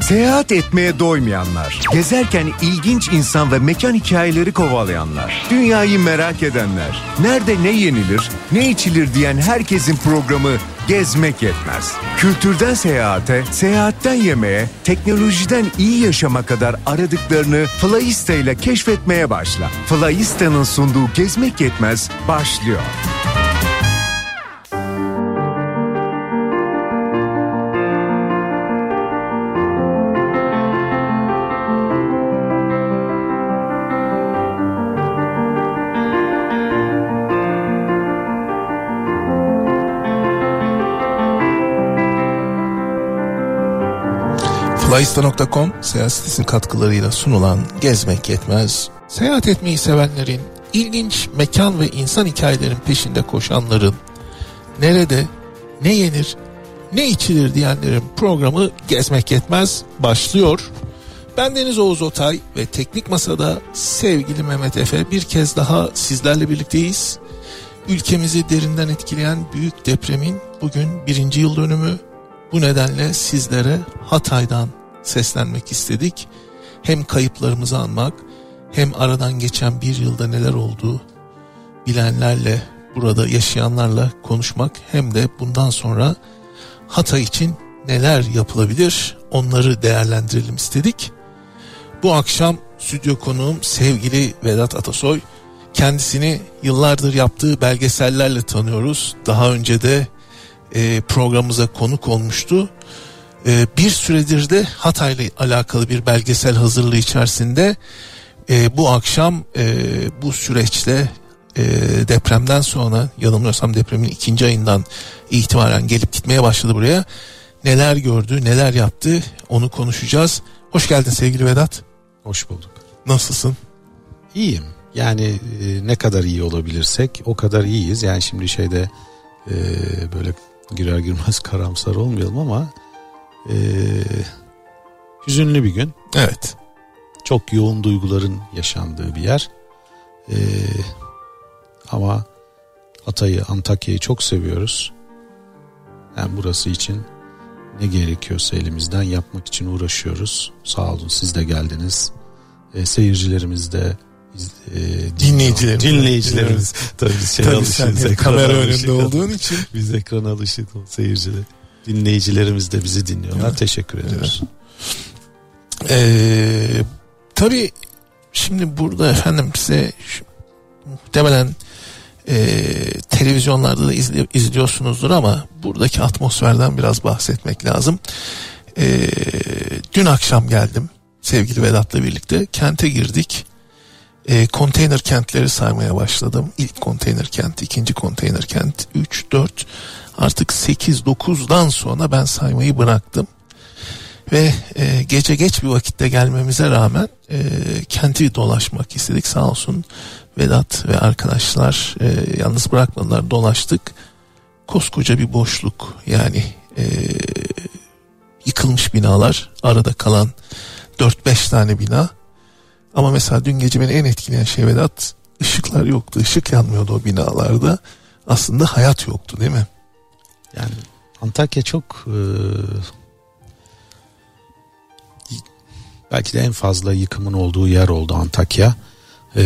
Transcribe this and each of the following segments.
Seyahat etmeye doymayanlar, gezerken ilginç insan ve mekan hikayeleri kovalayanlar, dünyayı merak edenler, nerede ne yenilir, ne içilir diyen herkesin programı Gezmek Yetmez. Kültürden seyahate, seyahatten yemeğe, teknolojiden iyi yaşama kadar aradıklarını Flyista ile keşfetmeye başla. Flyista'nın sunduğu Gezmek Yetmez başlıyor. Flyista.com seyahat sitesinin katkılarıyla sunulan Gezmek Yetmez. Seyahat etmeyi sevenlerin, ilginç mekan ve insan hikayelerin peşinde koşanların, nerede, ne yenir, ne içilir diyenlerin programı Gezmek Yetmez başlıyor. Ben Deniz Oğuz Otay ve Teknik Masa'da sevgili Mehmet Efe bir kez daha sizlerle birlikteyiz. Ülkemizi derinden etkileyen büyük depremin bugün birinci yıl dönümü. Bu nedenle sizlere Hatay'dan seslenmek istedik. Hem kayıplarımızı anmak hem aradan geçen bir yılda neler oldu bilenlerle burada yaşayanlarla konuşmak hem de bundan sonra Hatay için neler yapılabilir onları değerlendirelim istedik. Bu akşam stüdyo konuğum sevgili Vedat Atasoy. Kendisini yıllardır yaptığı belgesellerle tanıyoruz. Daha önce de e, programımıza konuk olmuştu. E, bir süredir de Hatay'la alakalı bir belgesel hazırlığı içerisinde e, bu akşam e, bu süreçte e, depremden sonra yanılmıyorsam depremin ikinci ayından itibaren gelip gitmeye başladı buraya. Neler gördü, neler yaptı onu konuşacağız. Hoş geldin sevgili Vedat. Hoş bulduk. Nasılsın? İyiyim. Yani e, ne kadar iyi olabilirsek o kadar iyiyiz. Yani şimdi şeyde e, böyle girer girmez karamsar olmayalım ama e, hüzünlü bir gün. Evet. Çok yoğun duyguların yaşandığı bir yer. E, ama Hatay'ı, Antakya'yı çok seviyoruz. Yani burası için ne gerekiyorsa elimizden yapmak için uğraşıyoruz. Sağ olun siz de geldiniz. E, seyircilerimiz de e, dinleyicilerimiz. Dinleyicilerimiz. Tabii şey Tabii alışığız. sen kamera önünde olduğun için. Biz ekrana alışık seyirciler. Dinleyicilerimiz de bizi dinliyorlar. Evet. Teşekkür ediyoruz. Evet. Ee, tabii şimdi burada efendim size muhtemelen e, televizyonlarda da izli, izliyorsunuzdur ama buradaki atmosferden biraz bahsetmek lazım. E, dün akşam geldim sevgili Vedat'la birlikte kente girdik. E, konteyner kentleri saymaya başladım. İlk konteyner kent, ikinci konteyner kent, 3, 4 artık 8, 9'dan sonra ben saymayı bıraktım. Ve e, gece geç bir vakitte gelmemize rağmen e, kenti dolaşmak istedik sağ olsun Vedat ve arkadaşlar e, yalnız bırakmadılar dolaştık. Koskoca bir boşluk yani e, yıkılmış binalar arada kalan 4-5 tane bina. Ama mesela dün gece beni en etkileyen şey Vedat ışıklar yoktu. Işık yanmıyordu o binalarda. Aslında hayat yoktu değil mi? Yani Antakya çok e, belki de en fazla yıkımın olduğu yer oldu Antakya. E,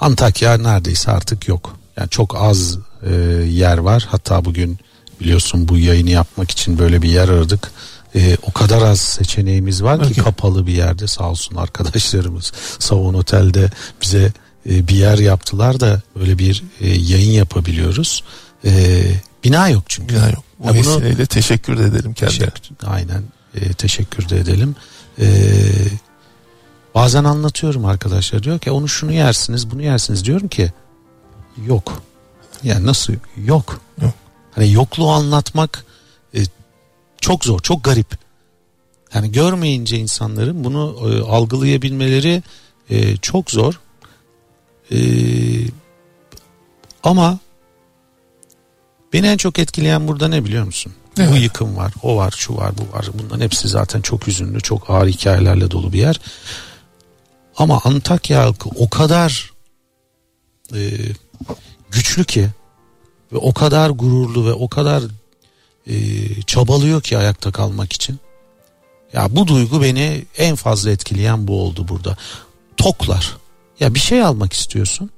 Antakya neredeyse artık yok. Yani çok az e, yer var. Hatta bugün biliyorsun bu yayını yapmak için böyle bir yer aradık. E, o kadar az seçeneğimiz var ki okay. kapalı bir yerde sağ olsun arkadaşlarımız Savun Otel'de bize e, bir yer yaptılar da böyle bir e, yayın yapabiliyoruz. E, bina yok çünkü. Bina yok. Bu vesileyle bunu, teşekkür de edelim kendilerine. Aynen e, teşekkür de edelim. E, bazen anlatıyorum arkadaşlar diyor ki onu şunu yersiniz bunu yersiniz diyorum ki yok. Yani nasıl yok. Yok. Hani yokluğu anlatmak e, çok zor, çok garip. Yani görmeyince insanların bunu e, algılayabilmeleri e, çok zor. E, ama beni en çok etkileyen burada ne biliyor musun? Evet. Bu yıkım var, o var, şu var, bu var. Bunların hepsi zaten çok hüzünlü, çok ağır hikayelerle dolu bir yer. Ama Antakya halkı o kadar e, güçlü ki ve o kadar gururlu ve o kadar e, çabalıyor ki ayakta kalmak için. Ya bu duygu beni en fazla etkileyen bu oldu burada. Toklar. Ya bir şey almak istiyorsun.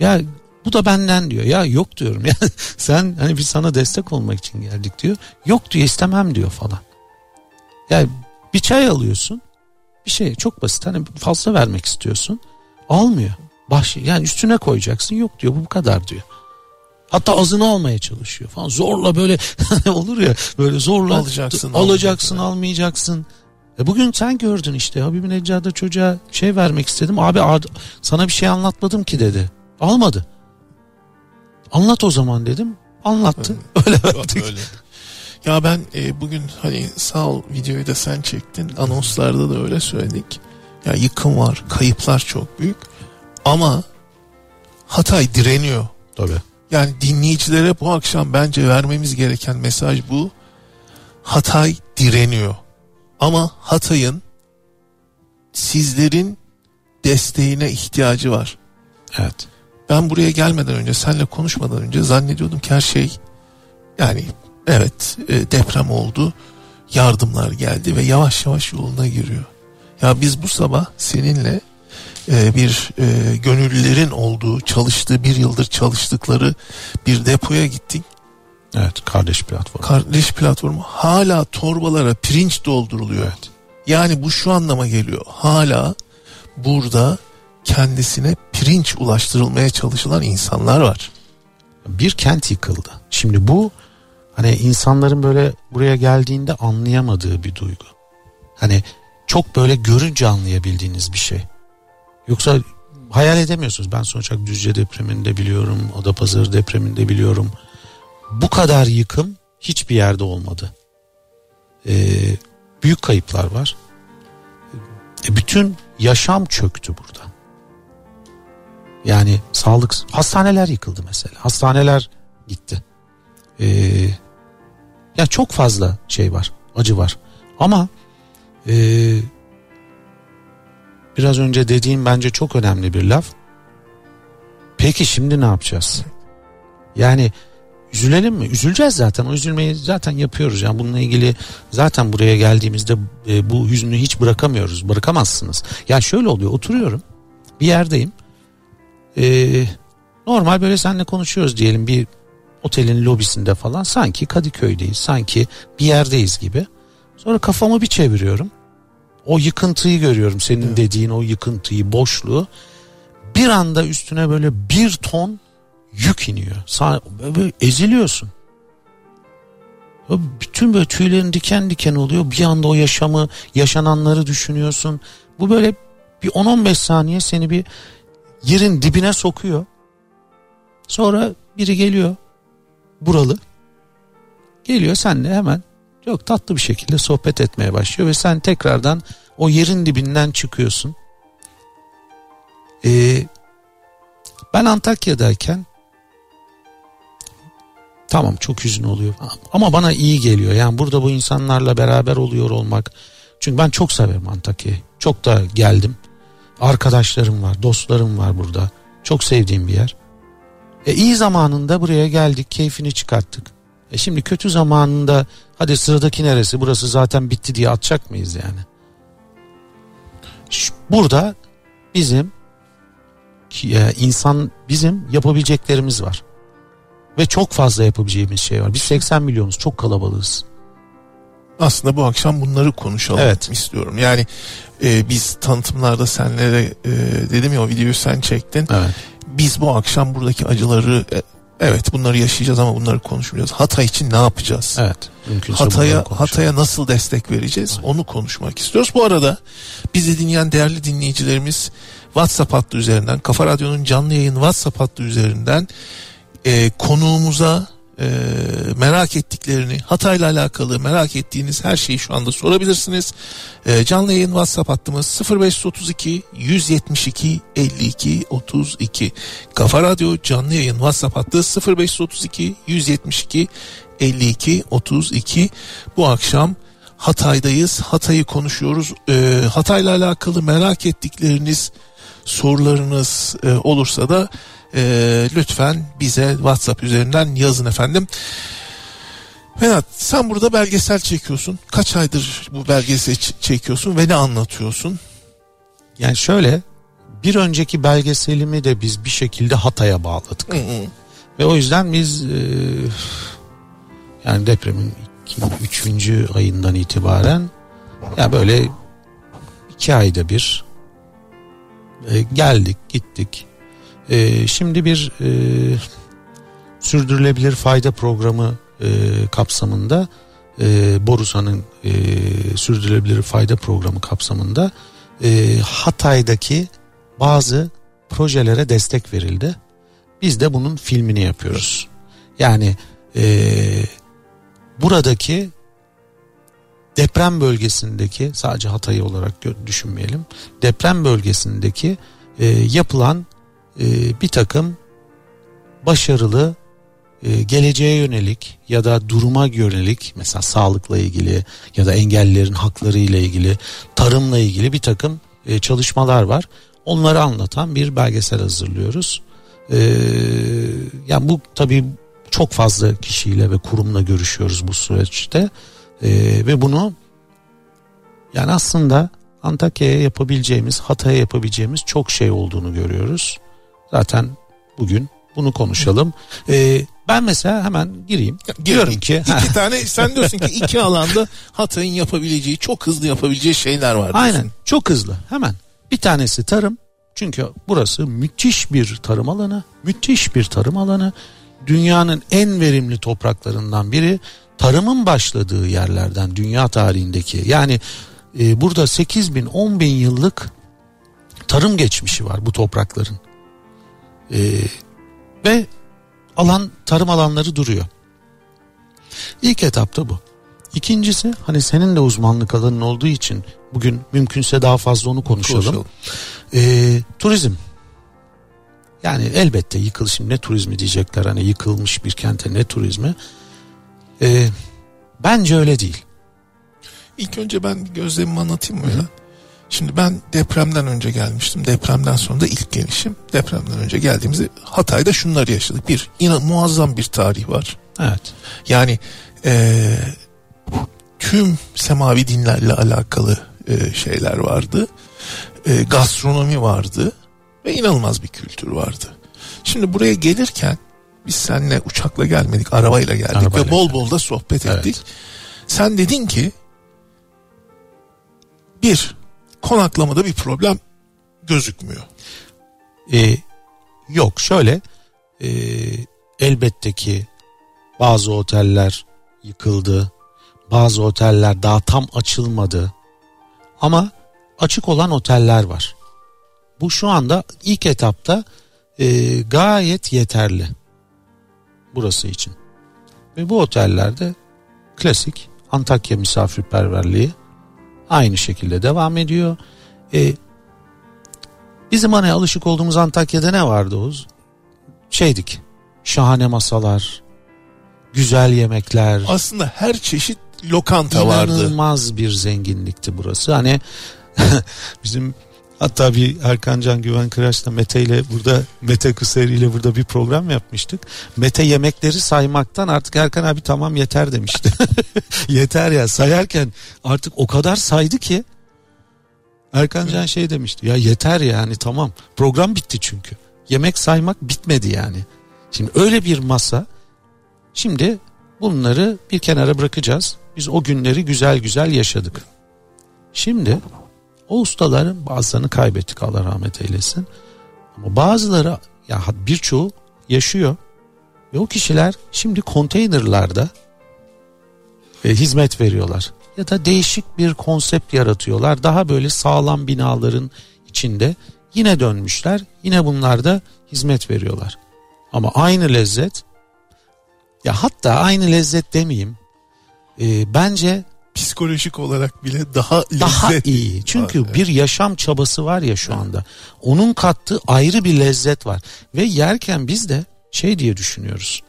Ya bu da benden diyor. Ya yok diyorum. Ya sen hani biz sana destek olmak için geldik diyor. Yok diyor istemem diyor falan. Ya bir çay alıyorsun. Bir şey çok basit hani fazla vermek istiyorsun. Almıyor. Baş, yani üstüne koyacaksın yok diyor bu bu kadar diyor. Hatta azını almaya çalışıyor falan. Zorla böyle olur ya böyle zorla Alacaksın, alacaksın almayacaksın. E bugün sen gördün işte Habibin Eczacı'da çocuğa şey vermek istedim. Abi ad- sana bir şey anlatmadım ki dedi. Almadı. Anlat o zaman dedim. Anlattı. Öyle verdik. Öyle. Ya ben e, bugün hani sağ ol videoyu da sen çektin. Anonslarda da öyle söyledik. Ya yıkım var, kayıplar çok büyük. Ama Hatay direniyor. Tabii. Yani dinleyicilere bu akşam bence vermemiz gereken mesaj bu. Hatay direniyor. Ama Hatay'ın sizlerin desteğine ihtiyacı var. Evet. Ben buraya gelmeden önce senle konuşmadan önce zannediyordum ki her şey yani evet e, deprem oldu yardımlar geldi ve yavaş yavaş yoluna giriyor. Ya biz bu sabah seninle e, bir e, gönüllülerin olduğu çalıştığı bir yıldır çalıştıkları bir depoya gittik. Evet kardeş platformu. Kardeş platformu hala torbalara pirinç dolduruluyor. Yani bu şu anlama geliyor. Hala burada kendisine pirinç ulaştırılmaya çalışılan insanlar var. bir kent yıkıldı. Şimdi bu hani insanların böyle buraya geldiğinde anlayamadığı bir duygu. Hani çok böyle görünce anlayabildiğiniz bir şey. Yoksa hayal edemiyorsunuz. Ben sonuç olarak Düzce depreminde biliyorum, Adapazarı depreminde biliyorum. Bu kadar yıkım hiçbir yerde olmadı. Ee, büyük kayıplar var. E, bütün yaşam çöktü burada. Yani sağlık hastaneler yıkıldı mesela. Hastaneler gitti. Ee, ya çok fazla şey var, acı var. Ama e, biraz önce dediğim bence çok önemli bir laf. Peki şimdi ne yapacağız? Yani üzülelim mi? Üzüleceğiz zaten. O üzülmeyi zaten yapıyoruz. Yani bununla ilgili zaten buraya geldiğimizde e, bu hüznü hiç bırakamıyoruz. Bırakamazsınız. Ya şöyle oluyor. Oturuyorum. Bir yerdeyim. Ee, normal böyle seninle konuşuyoruz diyelim bir otelin lobisinde falan sanki Kadıköy'deyiz sanki bir yerdeyiz gibi. Sonra kafamı bir çeviriyorum. O yıkıntıyı görüyorum senin Evet. dediğin o yıkıntıyı boşluğu. Bir anda üstüne böyle bir ton yük iniyor. Sa- böyle eziliyorsun. Bütün böyle tüylerin diken diken oluyor. Bir anda o yaşamı, yaşananları düşünüyorsun. Bu böyle bir 10-15 saniye seni bir yerin dibine sokuyor. Sonra biri geliyor buralı. Geliyor senle hemen çok tatlı bir şekilde sohbet etmeye başlıyor ve sen tekrardan o yerin dibinden çıkıyorsun. Ee, ben Antakya'dayken tamam çok hüzün oluyor ama bana iyi geliyor. Yani burada bu insanlarla beraber oluyor olmak. Çünkü ben çok severim Antakya'yı. Çok da geldim. Arkadaşlarım var, dostlarım var burada. Çok sevdiğim bir yer. E iyi zamanında buraya geldik, keyfini çıkarttık. E şimdi kötü zamanında hadi sıradaki neresi burası zaten bitti diye atacak mıyız yani? Burada bizim e, insan bizim yapabileceklerimiz var. Ve çok fazla yapabileceğimiz şey var. Biz 80 milyonuz çok kalabalığız. Aslında bu akşam bunları konuşalım Evet. istiyorum. Yani e, biz tanıtımlarda senlere e, dedim ya o videoyu sen çektin. Evet. Biz bu akşam buradaki acıları e, evet bunları yaşayacağız ama bunları konuşmayacağız. Hatay için ne yapacağız? Evet. Hatay'a. Hatay'a nasıl destek vereceğiz? Onu konuşmak istiyoruz. Bu arada bizi dinleyen değerli dinleyicilerimiz WhatsApp hattı üzerinden Kafa Radyo'nun canlı yayın WhatsApp hattı üzerinden e, konuğumuza e, merak ettiklerini Hatay'la alakalı merak ettiğiniz her şeyi şu anda sorabilirsiniz. E, canlı yayın WhatsApp hattımız 0532 172 52 32 Kafa Radyo canlı yayın WhatsApp hattı 0532 172 52 32 bu akşam Hatay'dayız. Hatay'ı konuşuyoruz. E, Hatay'la alakalı merak ettikleriniz sorularınız e, olursa da e, lütfen bize WhatsApp üzerinden yazın efendim. Vedat sen burada belgesel çekiyorsun. Kaç aydır bu belgesel çekiyorsun ve ne anlatıyorsun? Yani şöyle bir önceki belgeselimi de biz bir şekilde Hatay'a bağladık. Hı hı. Ve o yüzden biz e, yani depremin iki, üçüncü ayından itibaren ya böyle iki ayda bir e, geldik gittik. E, şimdi bir e, sürdürülebilir fayda programı e, kapsamında e, Borusan'ın e, sürdürülebilir fayda programı kapsamında e, Hatay'daki bazı projelere destek verildi. Biz de bunun filmini yapıyoruz. Yani e, buradaki deprem bölgesindeki sadece Hatay olarak düşünmeyelim. Deprem bölgesindeki e, yapılan e, bir takım başarılı e, geleceğe yönelik ya da duruma yönelik mesela sağlıkla ilgili ya da engellilerin hakları ile ilgili tarımla ilgili bir takım e, çalışmalar var. Onları anlatan bir belgesel hazırlıyoruz. E, yani bu tabii çok fazla kişiyle ve kurumla görüşüyoruz bu süreçte e, ve bunu yani aslında Antakya'ya yapabileceğimiz, Hatay'a yapabileceğimiz çok şey olduğunu görüyoruz. Zaten bugün bunu konuşalım. Ee, ben mesela hemen gireyim. Ya, Diyorum ki iki tane sen diyorsun ki iki alanda Hatay'ın yapabileceği çok hızlı yapabileceği şeyler var. Diyorsun. Aynen çok hızlı hemen. Bir tanesi tarım çünkü burası müthiş bir tarım alanı. Müthiş bir tarım alanı. Dünyanın en verimli topraklarından biri. Tarımın başladığı yerlerden dünya tarihindeki. Yani e, burada 8 bin 10 bin yıllık tarım geçmişi var bu toprakların. E, ve alan tarım alanları duruyor. İlk etapta bu. İkincisi hani senin de uzmanlık alanın olduğu için bugün mümkünse daha fazla onu konuşalım. konuşalım. Ee, turizm. Yani elbette yıkıl şimdi ne turizmi diyecekler hani yıkılmış bir kente ne turizmi. Ee, bence öyle değil. İlk önce ben gözlemimi anlatayım mı ya? Şimdi ben depremden önce gelmiştim. Depremden sonra da ilk gelişim. Depremden önce geldiğimizde Hatay'da şunları yaşadık. Bir, inan muazzam bir tarih var. Evet. Yani e, tüm semavi dinlerle alakalı e, şeyler vardı. E, gastronomi vardı ve inanılmaz bir kültür vardı. Şimdi buraya gelirken biz seninle uçakla gelmedik, arabayla geldik arabayla ve bol bol da sohbet evet. ettik. Sen dedin ki bir, konaklamada bir problem gözükmüyor. Ee, yok şöyle e, elbette ki bazı oteller yıkıldı. Bazı oteller daha tam açılmadı. Ama açık olan oteller var. Bu şu anda ilk etapta e, gayet yeterli. Burası için. Ve bu otellerde klasik Antakya misafirperverliği aynı şekilde devam ediyor. E, bizim hani alışık olduğumuz Antakya'da ne vardı Oğuz? Şeydik şahane masalar, güzel yemekler. Aslında her çeşit lokanta İnanılmaz vardı. İnanılmaz bir zenginlikti burası. Hani bizim Hatta bir Erkan Can Güven Kıraç'la Mete ile burada Mete Kıseri ile burada bir program yapmıştık. Mete yemekleri saymaktan artık Erkan abi tamam yeter demişti. yeter ya sayarken artık o kadar saydı ki Erkan Can şey demişti. Ya yeter yani tamam program bitti çünkü. Yemek saymak bitmedi yani. Şimdi öyle bir masa şimdi bunları bir kenara bırakacağız. Biz o günleri güzel güzel yaşadık. Şimdi o ustaların bazılarını kaybettik Allah rahmet eylesin. Ama bazıları ya birçoğu yaşıyor. Ve o kişiler şimdi konteynerlarda e, hizmet veriyorlar. Ya da değişik bir konsept yaratıyorlar. Daha böyle sağlam binaların içinde yine dönmüşler. Yine bunlarda hizmet veriyorlar. Ama aynı lezzet ya hatta aynı lezzet demeyeyim. E, bence psikolojik olarak bile daha daha iyi. Çünkü var, bir yaşam çabası var ya şu anda. Onun kattığı ayrı bir lezzet var ve yerken biz de şey diye düşünüyoruz.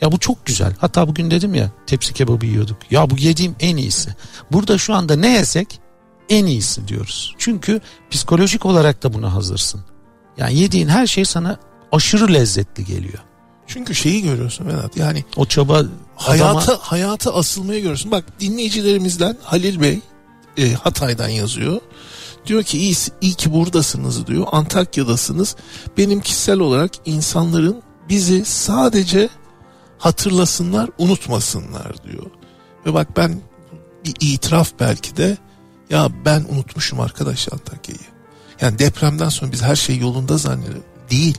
Ya bu çok güzel. Hatta bugün dedim ya tepsi kebabı yiyorduk. Ya bu yediğim en iyisi. Burada şu anda ne yesek en iyisi diyoruz. Çünkü psikolojik olarak da buna hazırsın. Yani yediğin her şey sana aşırı lezzetli geliyor. Çünkü şeyi görüyorsun Vedat yani O çaba hayata adama hayata asılmaya görüyorsun. Bak dinleyicilerimizden Halil Bey e, Hatay'dan yazıyor. Diyor ki iyi, iyi ki buradasınız diyor. Antakya'dasınız. Benim kişisel olarak insanların bizi sadece hatırlasınlar, unutmasınlar diyor. Ve bak ben bir itiraf belki de ya ben unutmuşum arkadaş Antakya'yı. Yani depremden sonra biz her şey yolunda zannediyoruz. Değil.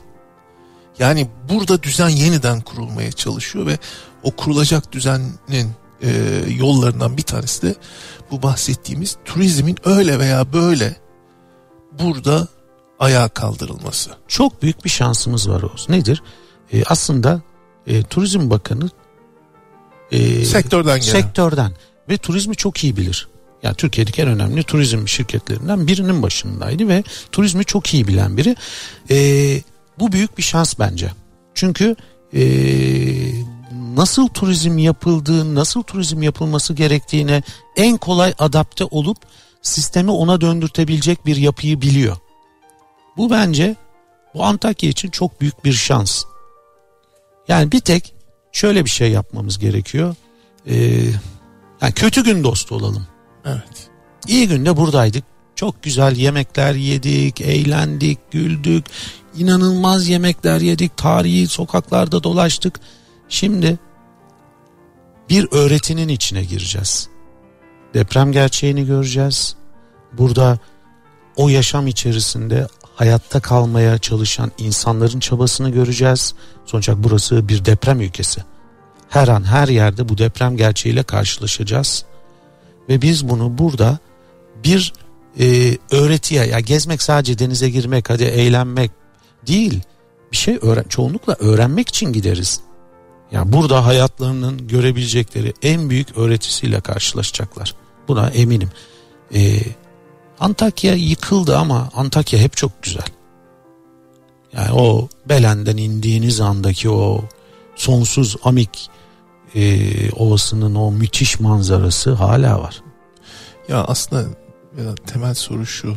Yani burada düzen yeniden kurulmaya çalışıyor ve o kurulacak düzenin e, yollarından bir tanesi de bu bahsettiğimiz turizmin öyle veya böyle burada ayağa kaldırılması. çok büyük bir şansımız var Oğuz. Nedir? E, aslında e, Turizm Bakanı e, Sektörden gelen. sektörden ve turizmi çok iyi bilir. Yani Türkiye'deki en önemli turizm şirketlerinden birinin başındaydı ve turizmi çok iyi bilen biri. E, bu büyük bir şans bence. Çünkü e, nasıl turizm yapıldığı, nasıl turizm yapılması gerektiğine en kolay adapte olup sistemi ona döndürtebilecek bir yapıyı biliyor. Bu bence bu Antakya için çok büyük bir şans. Yani bir tek şöyle bir şey yapmamız gerekiyor. Ee, yani kötü gün dostu olalım. Evet. İyi günde buradaydık. Çok güzel yemekler yedik, eğlendik, güldük. İnanılmaz yemekler yedik. Tarihi sokaklarda dolaştık. Şimdi bir öğretinin içine gireceğiz. Deprem gerçeğini göreceğiz. Burada o yaşam içerisinde hayatta kalmaya çalışan insanların çabasını göreceğiz. Sonuç olarak burası bir deprem ülkesi. Her an her yerde bu deprem gerçeğiyle karşılaşacağız. Ve biz bunu burada bir e, öğretiye ya gezmek sadece denize girmek hadi eğlenmek değil. Bir şey öğren çoğunlukla öğrenmek için gideriz. Yani burada hayatlarının görebilecekleri en büyük öğretisiyle karşılaşacaklar. Buna eminim. Ee, Antakya yıkıldı ama Antakya hep çok güzel. Yani o Belen'den indiğiniz andaki o sonsuz Amik e, ovasının o müthiş manzarası hala var. Ya aslında ya temel soru şu.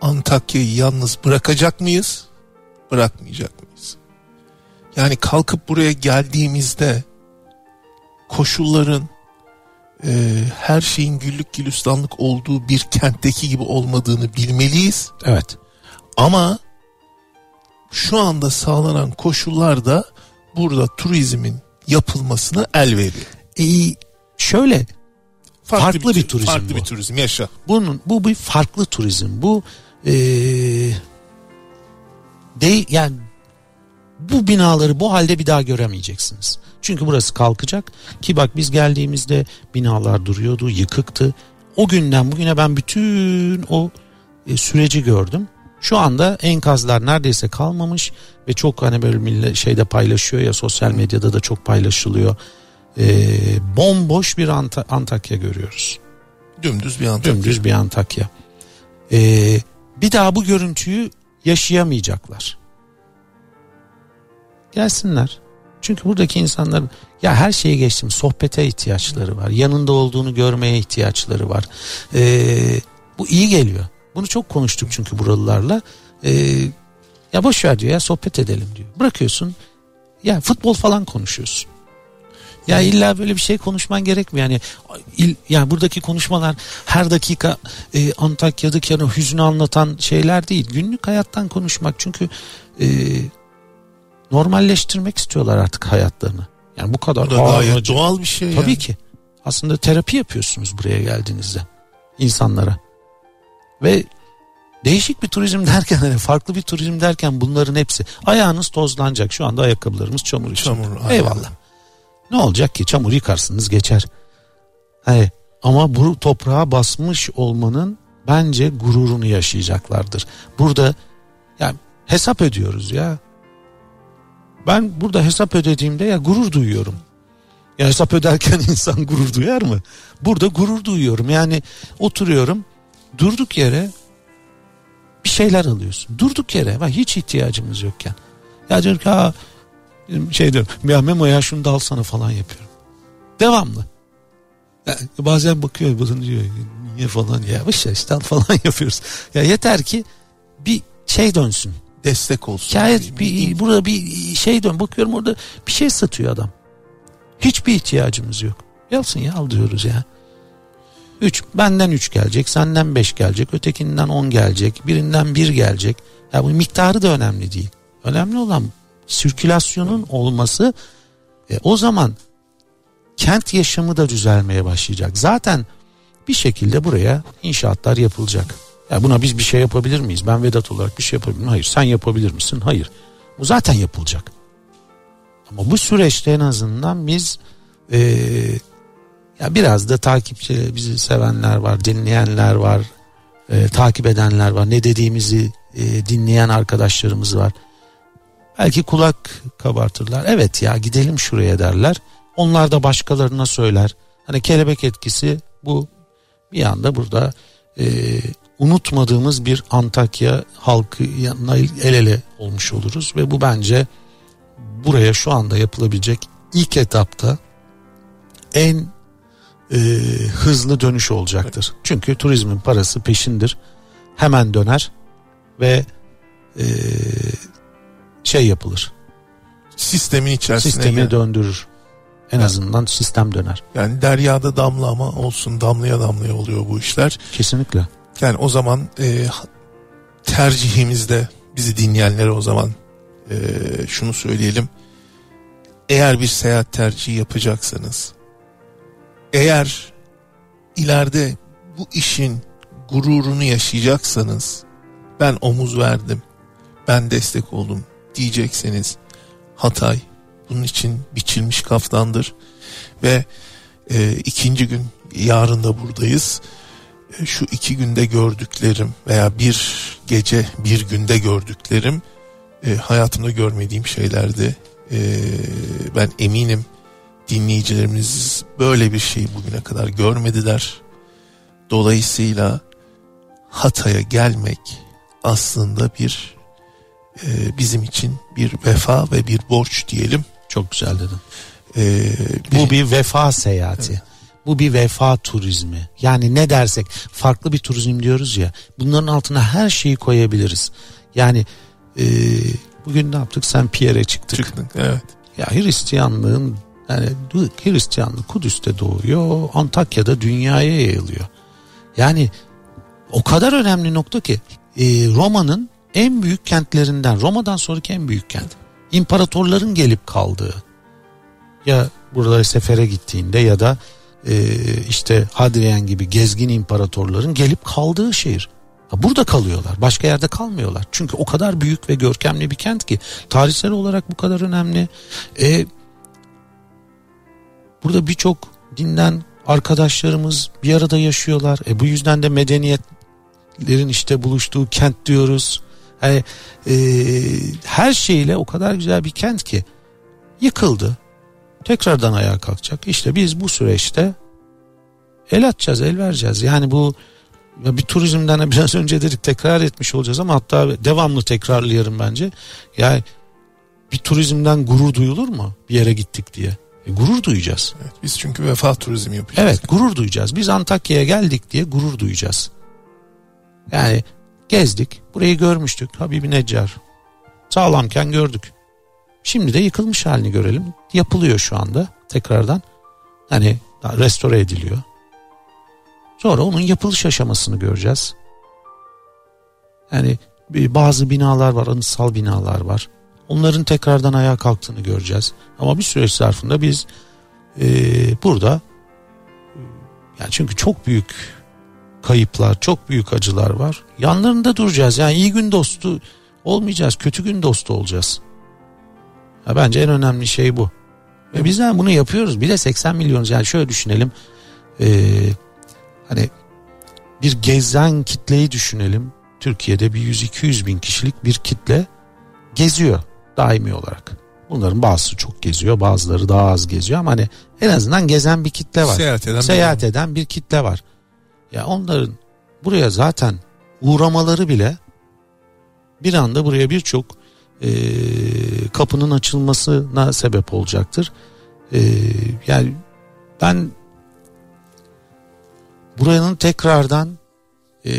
Antakya'yı yalnız bırakacak mıyız? Bırakmayacak mıyız? Yani kalkıp buraya geldiğimizde koşulların e, her şeyin güllük gülistanlık olduğu bir kentteki gibi olmadığını bilmeliyiz. Evet. Ama şu anda sağlanan koşullar da burada turizmin yapılmasına el veriyor. Ee, şöyle Farklı bir tür- turizm Farklı bu. bir turizm yaşa. bunun bu bir farklı turizm. Bu eee de yani bu binaları bu halde bir daha göremeyeceksiniz. Çünkü burası kalkacak ki bak biz geldiğimizde binalar duruyordu, yıkıktı. O günden bugüne ben bütün o e, süreci gördüm. Şu anda enkazlar neredeyse kalmamış ve çok hani böyle millet şeyde paylaşıyor ya sosyal medyada da çok paylaşılıyor. Ee, bomboş bir Anta- Antakya görüyoruz. Dümdüz bir Antakya. Dümdüz bir Antakya. Ee, bir daha bu görüntüyü yaşayamayacaklar. Gelsinler. Çünkü buradaki insanlar ya her şeyi geçtim sohbete ihtiyaçları var. Yanında olduğunu görmeye ihtiyaçları var. Ee, bu iyi geliyor. Bunu çok konuştuk çünkü buralılarla. Ee, ya boş ver diyor ya sohbet edelim diyor. Bırakıyorsun ya futbol falan konuşuyorsun. Ya illa böyle bir şey konuşman gerekmiyor. Yani il, yani buradaki konuşmalar her dakika e, Antakya'daki yani hüznü anlatan şeyler değil. Günlük hayattan konuşmak çünkü e, normalleştirmek istiyorlar artık hayatlarını. Yani bu kadar Bu da ağır gayet acı- doğal bir şey Tabii yani. ki. Aslında terapi yapıyorsunuz buraya geldiğinizde insanlara. Ve değişik bir turizm derken hani farklı bir turizm derken bunların hepsi ayağınız tozlanacak. Şu anda ayakkabılarımız çamur içinde. Çamur, aynen. Eyvallah. Ne olacak ki çamur yıkarsınız geçer. Hani ama bu toprağa basmış olmanın bence gururunu yaşayacaklardır. Burada yani hesap ödüyoruz ya. Ben burada hesap ödediğimde ya gurur duyuyorum. Ya hesap öderken insan gurur duyar mı? Burada gurur duyuyorum. Yani oturuyorum durduk yere bir şeyler alıyorsun. Durduk yere ve hiç ihtiyacımız yokken. Ya diyorum ki ha şey diyorum ya Memo ya şunu da alsana falan yapıyorum. Devamlı. Ya bazen bakıyor bunu diyor niye falan ya boş işte al falan yapıyoruz. Ya yeter ki bir şey dönsün. destek olsun. Hikaye bir, burada bir şey dön bakıyorum orada bir şey satıyor adam. Hiçbir ihtiyacımız yok. Yapsın ya al diyoruz ya. Üç, benden üç gelecek, senden beş gelecek, ötekinden on gelecek, birinden bir gelecek. Ya bu miktarı da önemli değil. Önemli olan sirkülasyonun olması. E, o zaman kent yaşamı da düzelmeye başlayacak. Zaten bir şekilde buraya inşaatlar yapılacak. Ya buna biz bir şey yapabilir miyiz? Ben Vedat olarak bir şey yapabilir miyim? Hayır. Sen yapabilir misin? Hayır. Bu zaten yapılacak. Ama bu süreçte en azından biz e, ya biraz da takipçi bizi sevenler var, dinleyenler var, e, takip edenler var. Ne dediğimizi e, dinleyen arkadaşlarımız var. Belki kulak kabartırlar. Evet ya gidelim şuraya derler. Onlar da başkalarına söyler. Hani kelebek etkisi bu bir anda burada e, unutmadığımız bir Antakya halkı yanına el ele olmuş oluruz ve bu bence buraya şu anda yapılabilecek ilk etapta en e, hızlı dönüş olacaktır. Çünkü turizmin parası peşindir. Hemen döner ve e, şey yapılır. Sistemin içerisine Sistemi gel. döndürür. En yani, azından sistem döner. Yani deryada damlama olsun damlaya damlaya oluyor bu işler. Kesinlikle. Yani o zaman e, tercihimizde bizi dinleyenlere o zaman e, şunu söyleyelim. Eğer bir seyahat tercihi yapacaksanız eğer ileride bu işin gururunu yaşayacaksanız ben omuz verdim, ben destek oldum diyecekseniz Hatay bunun için biçilmiş kaftandır ve e, ikinci gün yarın da buradayız. E, şu iki günde gördüklerim veya bir gece bir günde gördüklerim e, hayatımda görmediğim şeylerdi. E, ben eminim dinleyicilerimiz böyle bir şey bugüne kadar görmediler. Dolayısıyla Hatay'a gelmek aslında bir e, bizim için bir vefa ve bir borç diyelim. Çok güzel dedin. Ee, Bu bir vefa seyahati. Evet. Bu bir vefa turizmi. Yani ne dersek farklı bir turizm diyoruz ya. Bunların altına her şeyi koyabiliriz. Yani e, bugün ne yaptık? Sen Pierre'e çıktık. Çıktık evet. Ya Hristiyanlığın yani Hristiyanlık Kudüs'te doğuyor, Antakya'da dünyaya yayılıyor. Yani o kadar önemli nokta ki e, Roma'nın en büyük kentlerinden, Roma'dan sonraki en büyük kent. İmparatorların gelip kaldığı. Ya burada sefere gittiğinde ya da e, işte Hadrian gibi gezgin imparatorların gelip kaldığı şehir. Burada kalıyorlar. Başka yerde kalmıyorlar. Çünkü o kadar büyük ve görkemli bir kent ki tarihsel olarak bu kadar önemli. E, Burada birçok dinden arkadaşlarımız bir arada yaşıyorlar. E bu yüzden de medeniyetlerin işte buluştuğu kent diyoruz. Yani, e, her şeyle o kadar güzel bir kent ki yıkıldı. Tekrardan ayağa kalkacak. İşte biz bu süreçte el atacağız, el vereceğiz. Yani bu bir turizmden biraz önce dedik tekrar etmiş olacağız ama hatta devamlı tekrarlayarım bence. Yani bir turizmden gurur duyulur mu bir yere gittik diye? E, gurur duyacağız. Evet, biz çünkü vefa turizmi yapacağız. Evet gurur duyacağız. Biz Antakya'ya geldik diye gurur duyacağız. Yani gezdik. Burayı görmüştük. Habibi Neccar. Sağlamken gördük. Şimdi de yıkılmış halini görelim. Yapılıyor şu anda tekrardan. Hani restore ediliyor. Sonra onun yapılış aşamasını göreceğiz. Yani bazı binalar var, anıtsal binalar var. Onların tekrardan ayağa kalktığını göreceğiz. Ama bir süreç zarfında biz e, burada yani çünkü çok büyük kayıplar, çok büyük acılar var. Yanlarında duracağız. Yani iyi gün dostu olmayacağız, kötü gün dostu olacağız. Ya bence en önemli şey bu. Ve biz de bunu yapıyoruz. Bir de 80 milyon yani şöyle düşünelim. Ee, hani bir gezen kitleyi düşünelim. Türkiye'de bir 100-200 bin kişilik bir kitle geziyor daimi olarak. Bunların bazısı çok geziyor bazıları daha az geziyor ama hani en azından gezen bir kitle var. Seyahat eden, Seyahat bir eden bir kitle var. Ya onların buraya zaten uğramaları bile bir anda buraya birçok e, kapının açılmasına sebep olacaktır. E, yani ben buranın tekrardan e,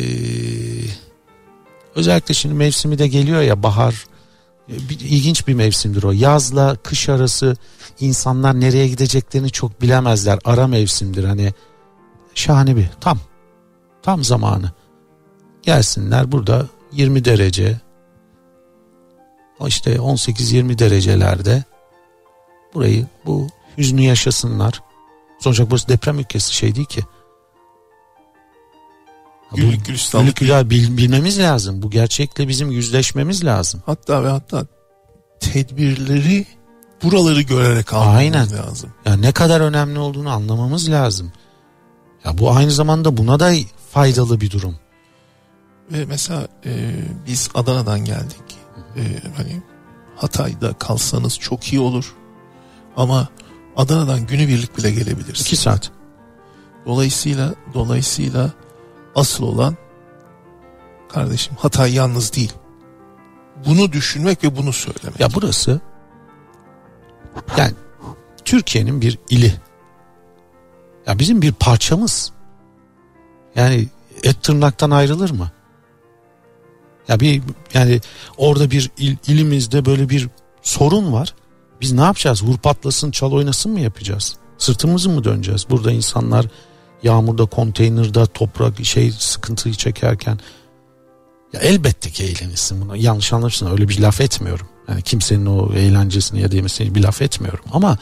Özellikle şimdi mevsimi de geliyor ya bahar. E, ilginç bir mevsimdir o. Yazla kış arası insanlar nereye gideceklerini çok bilemezler. Ara mevsimdir hani. Şahane bir tam. Tam zamanı. Gelsinler burada 20 derece işte 18-20 derecelerde burayı bu hüznü yaşasınlar. Sonuçta burası deprem ülkesi şey değil ki. Güllük gülistanlık. Güllük bil, bilmemiz lazım. Bu gerçekle bizim yüzleşmemiz lazım. Hatta ve hatta tedbirleri buraları görerek almamız Aynen. lazım. Ya ne kadar önemli olduğunu anlamamız lazım. Ya bu aynı zamanda buna da faydalı bir durum. Ve mesela e, biz Adana'dan geldik. E, hani Hatay'da kalsanız çok iyi olur. Ama Adana'dan günübirlik bile gelebilirsiniz. İki saat. Dolayısıyla dolayısıyla asıl olan kardeşim Hatay yalnız değil. Bunu düşünmek ve bunu söylemek. Ya burası yani Türkiye'nin bir ili. Ya bizim bir parçamız. Yani et tırnaktan ayrılır mı? Ya bir yani orada bir il, ilimizde böyle bir sorun var. Biz ne yapacağız? Vur patlasın, çal oynasın mı yapacağız? Sırtımızı mı döneceğiz? Burada insanlar yağmurda, konteynerde, toprak şey sıkıntıyı çekerken ya elbette ki eğlenirsin bunu. Yanlış anlarsın öyle bir laf etmiyorum. Yani kimsenin o eğlencesini ya da bir laf etmiyorum ama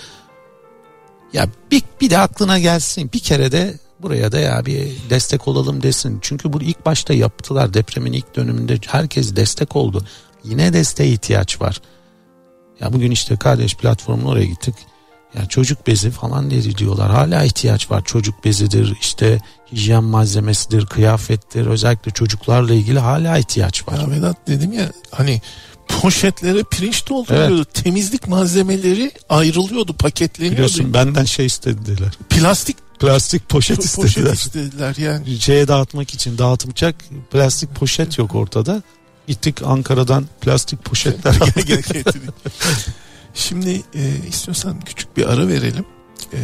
ya bir, bir de aklına gelsin bir kere de buraya da ya bir destek olalım desin. Çünkü bu ilk başta yaptılar depremin ilk döneminde herkes destek oldu. Yine desteğe ihtiyaç var. Ya bugün işte kardeş platformuna oraya gittik. Ya çocuk bezi falan dedi diyorlar. Hala ihtiyaç var. Çocuk bezidir, işte hijyen malzemesidir, kıyafettir. Özellikle çocuklarla ilgili hala ihtiyaç var. Ya Vedat dedim ya hani poşetlere pirinç dolduruyordu. Evet. Temizlik malzemeleri ayrılıyordu, paketleniyordu. Biliyorsun benden şey istediler. Plastik plastik poşet istediler. Poşet istediler yani. Şeye dağıtmak için dağıtılacak plastik poşet yok ortada. Gittik Ankara'dan plastik poşetler getirdik. Şimdi e, istiyorsan küçük bir ara verelim. E,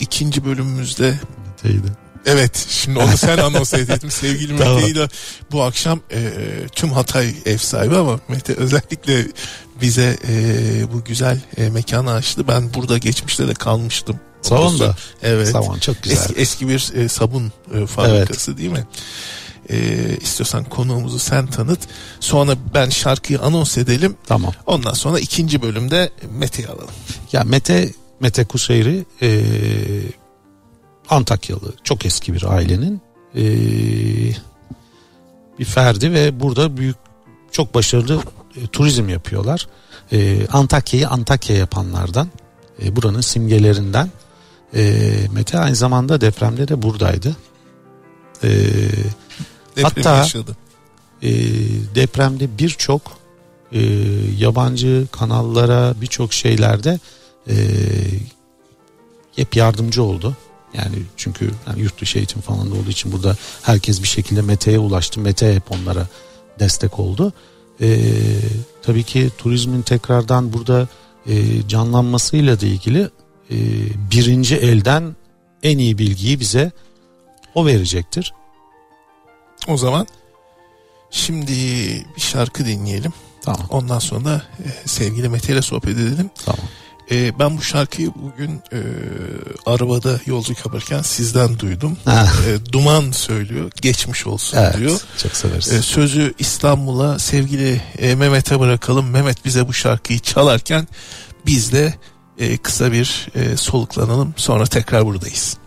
ikinci bölümümüzde Teydi. Evet şimdi onu sen anons ettin sevgili Mete tamam. ile bu akşam e, tüm Hatay ev sahibi ama Mete özellikle bize e, bu güzel e, mekanı açtı. Ben burada geçmişte de kalmıştım. Savun da. Evet. Savun çok güzel. Eski, eski bir e, sabun e, fabrikası evet. değil mi? E, istiyorsan konuğumuzu sen tanıt. Sonra ben şarkıyı anons edelim. Tamam. Ondan sonra ikinci bölümde Mete'yi alalım. Ya Mete Mete Kuseyri e, Antakyalı çok eski bir ailenin e, bir ferdi ve burada büyük çok başarılı e, turizm yapıyorlar. E, Antakya'yı Antakya yapanlardan e, buranın simgelerinden e, Mete aynı zamanda depremde de buradaydı. E, hatta yaşadı. E, depremde birçok e, yabancı kanallara birçok şeylerde e, hep yardımcı oldu. Yani çünkü yani yurt dışı eğitim falan da olduğu için burada herkes bir şekilde Mete'ye ulaştı. Mete hep onlara destek oldu. Ee, tabii ki turizmin tekrardan burada e, canlanmasıyla da ilgili e, birinci elden en iyi bilgiyi bize o verecektir. O zaman şimdi bir şarkı dinleyelim. Tamam. Ondan sonra e, sevgili Mete ile sohbet edelim. Tamam. E, ben bu şarkıyı bugün e, arabada yolculuk yaparken sizden duydum. e, Duman söylüyor. Geçmiş olsun evet, diyor. Çok severiz. E, sözü İstanbul'a sevgili e, Mehmet'e bırakalım. Mehmet bize bu şarkıyı çalarken biz de e, kısa bir e, soluklanalım. Sonra tekrar buradayız.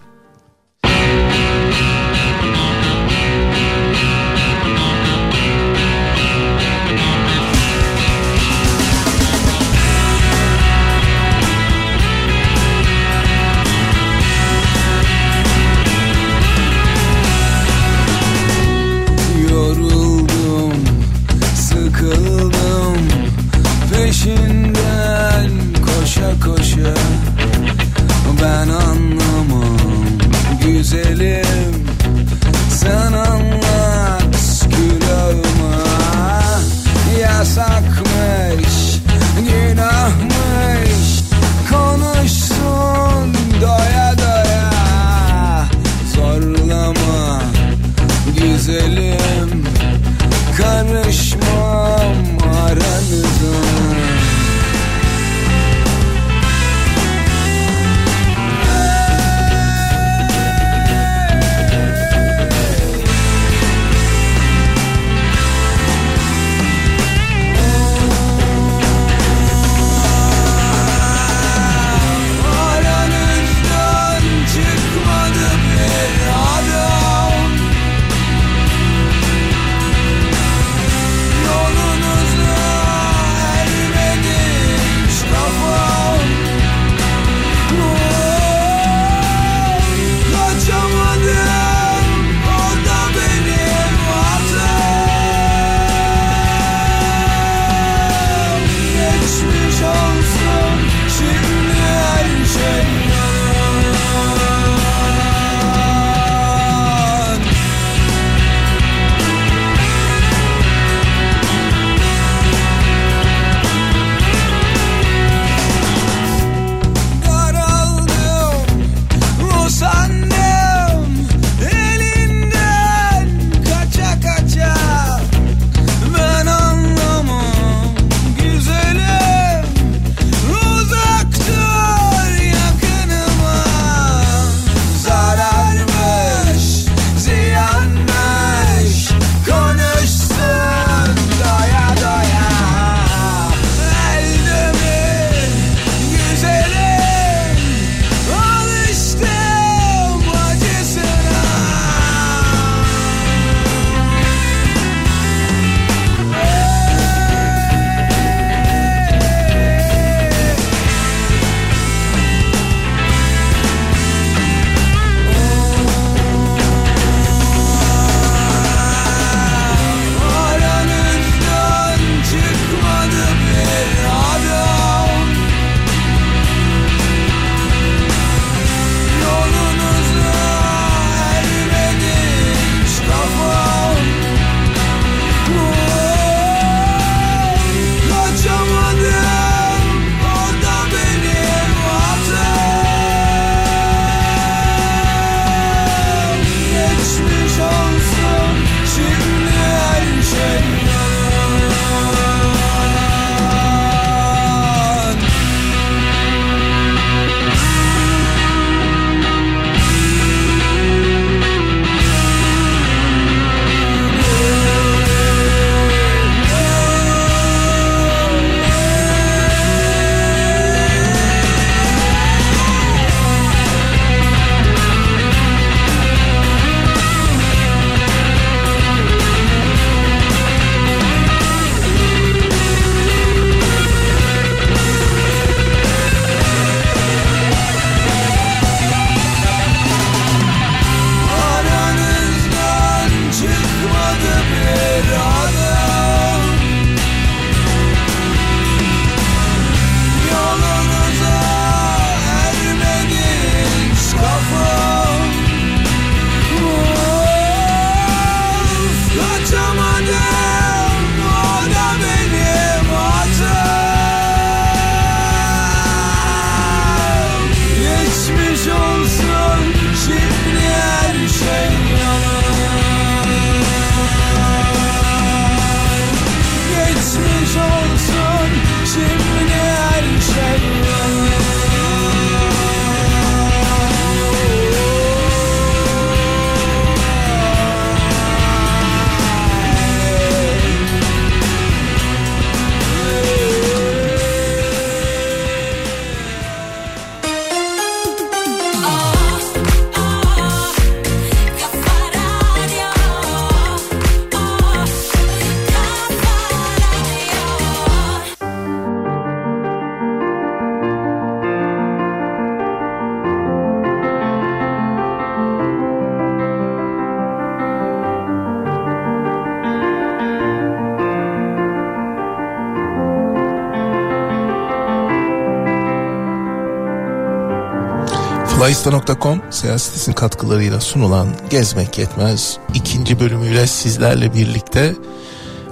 Layista.com seyahat sitesinin katkılarıyla sunulan Gezmek Yetmez ikinci bölümüyle sizlerle birlikte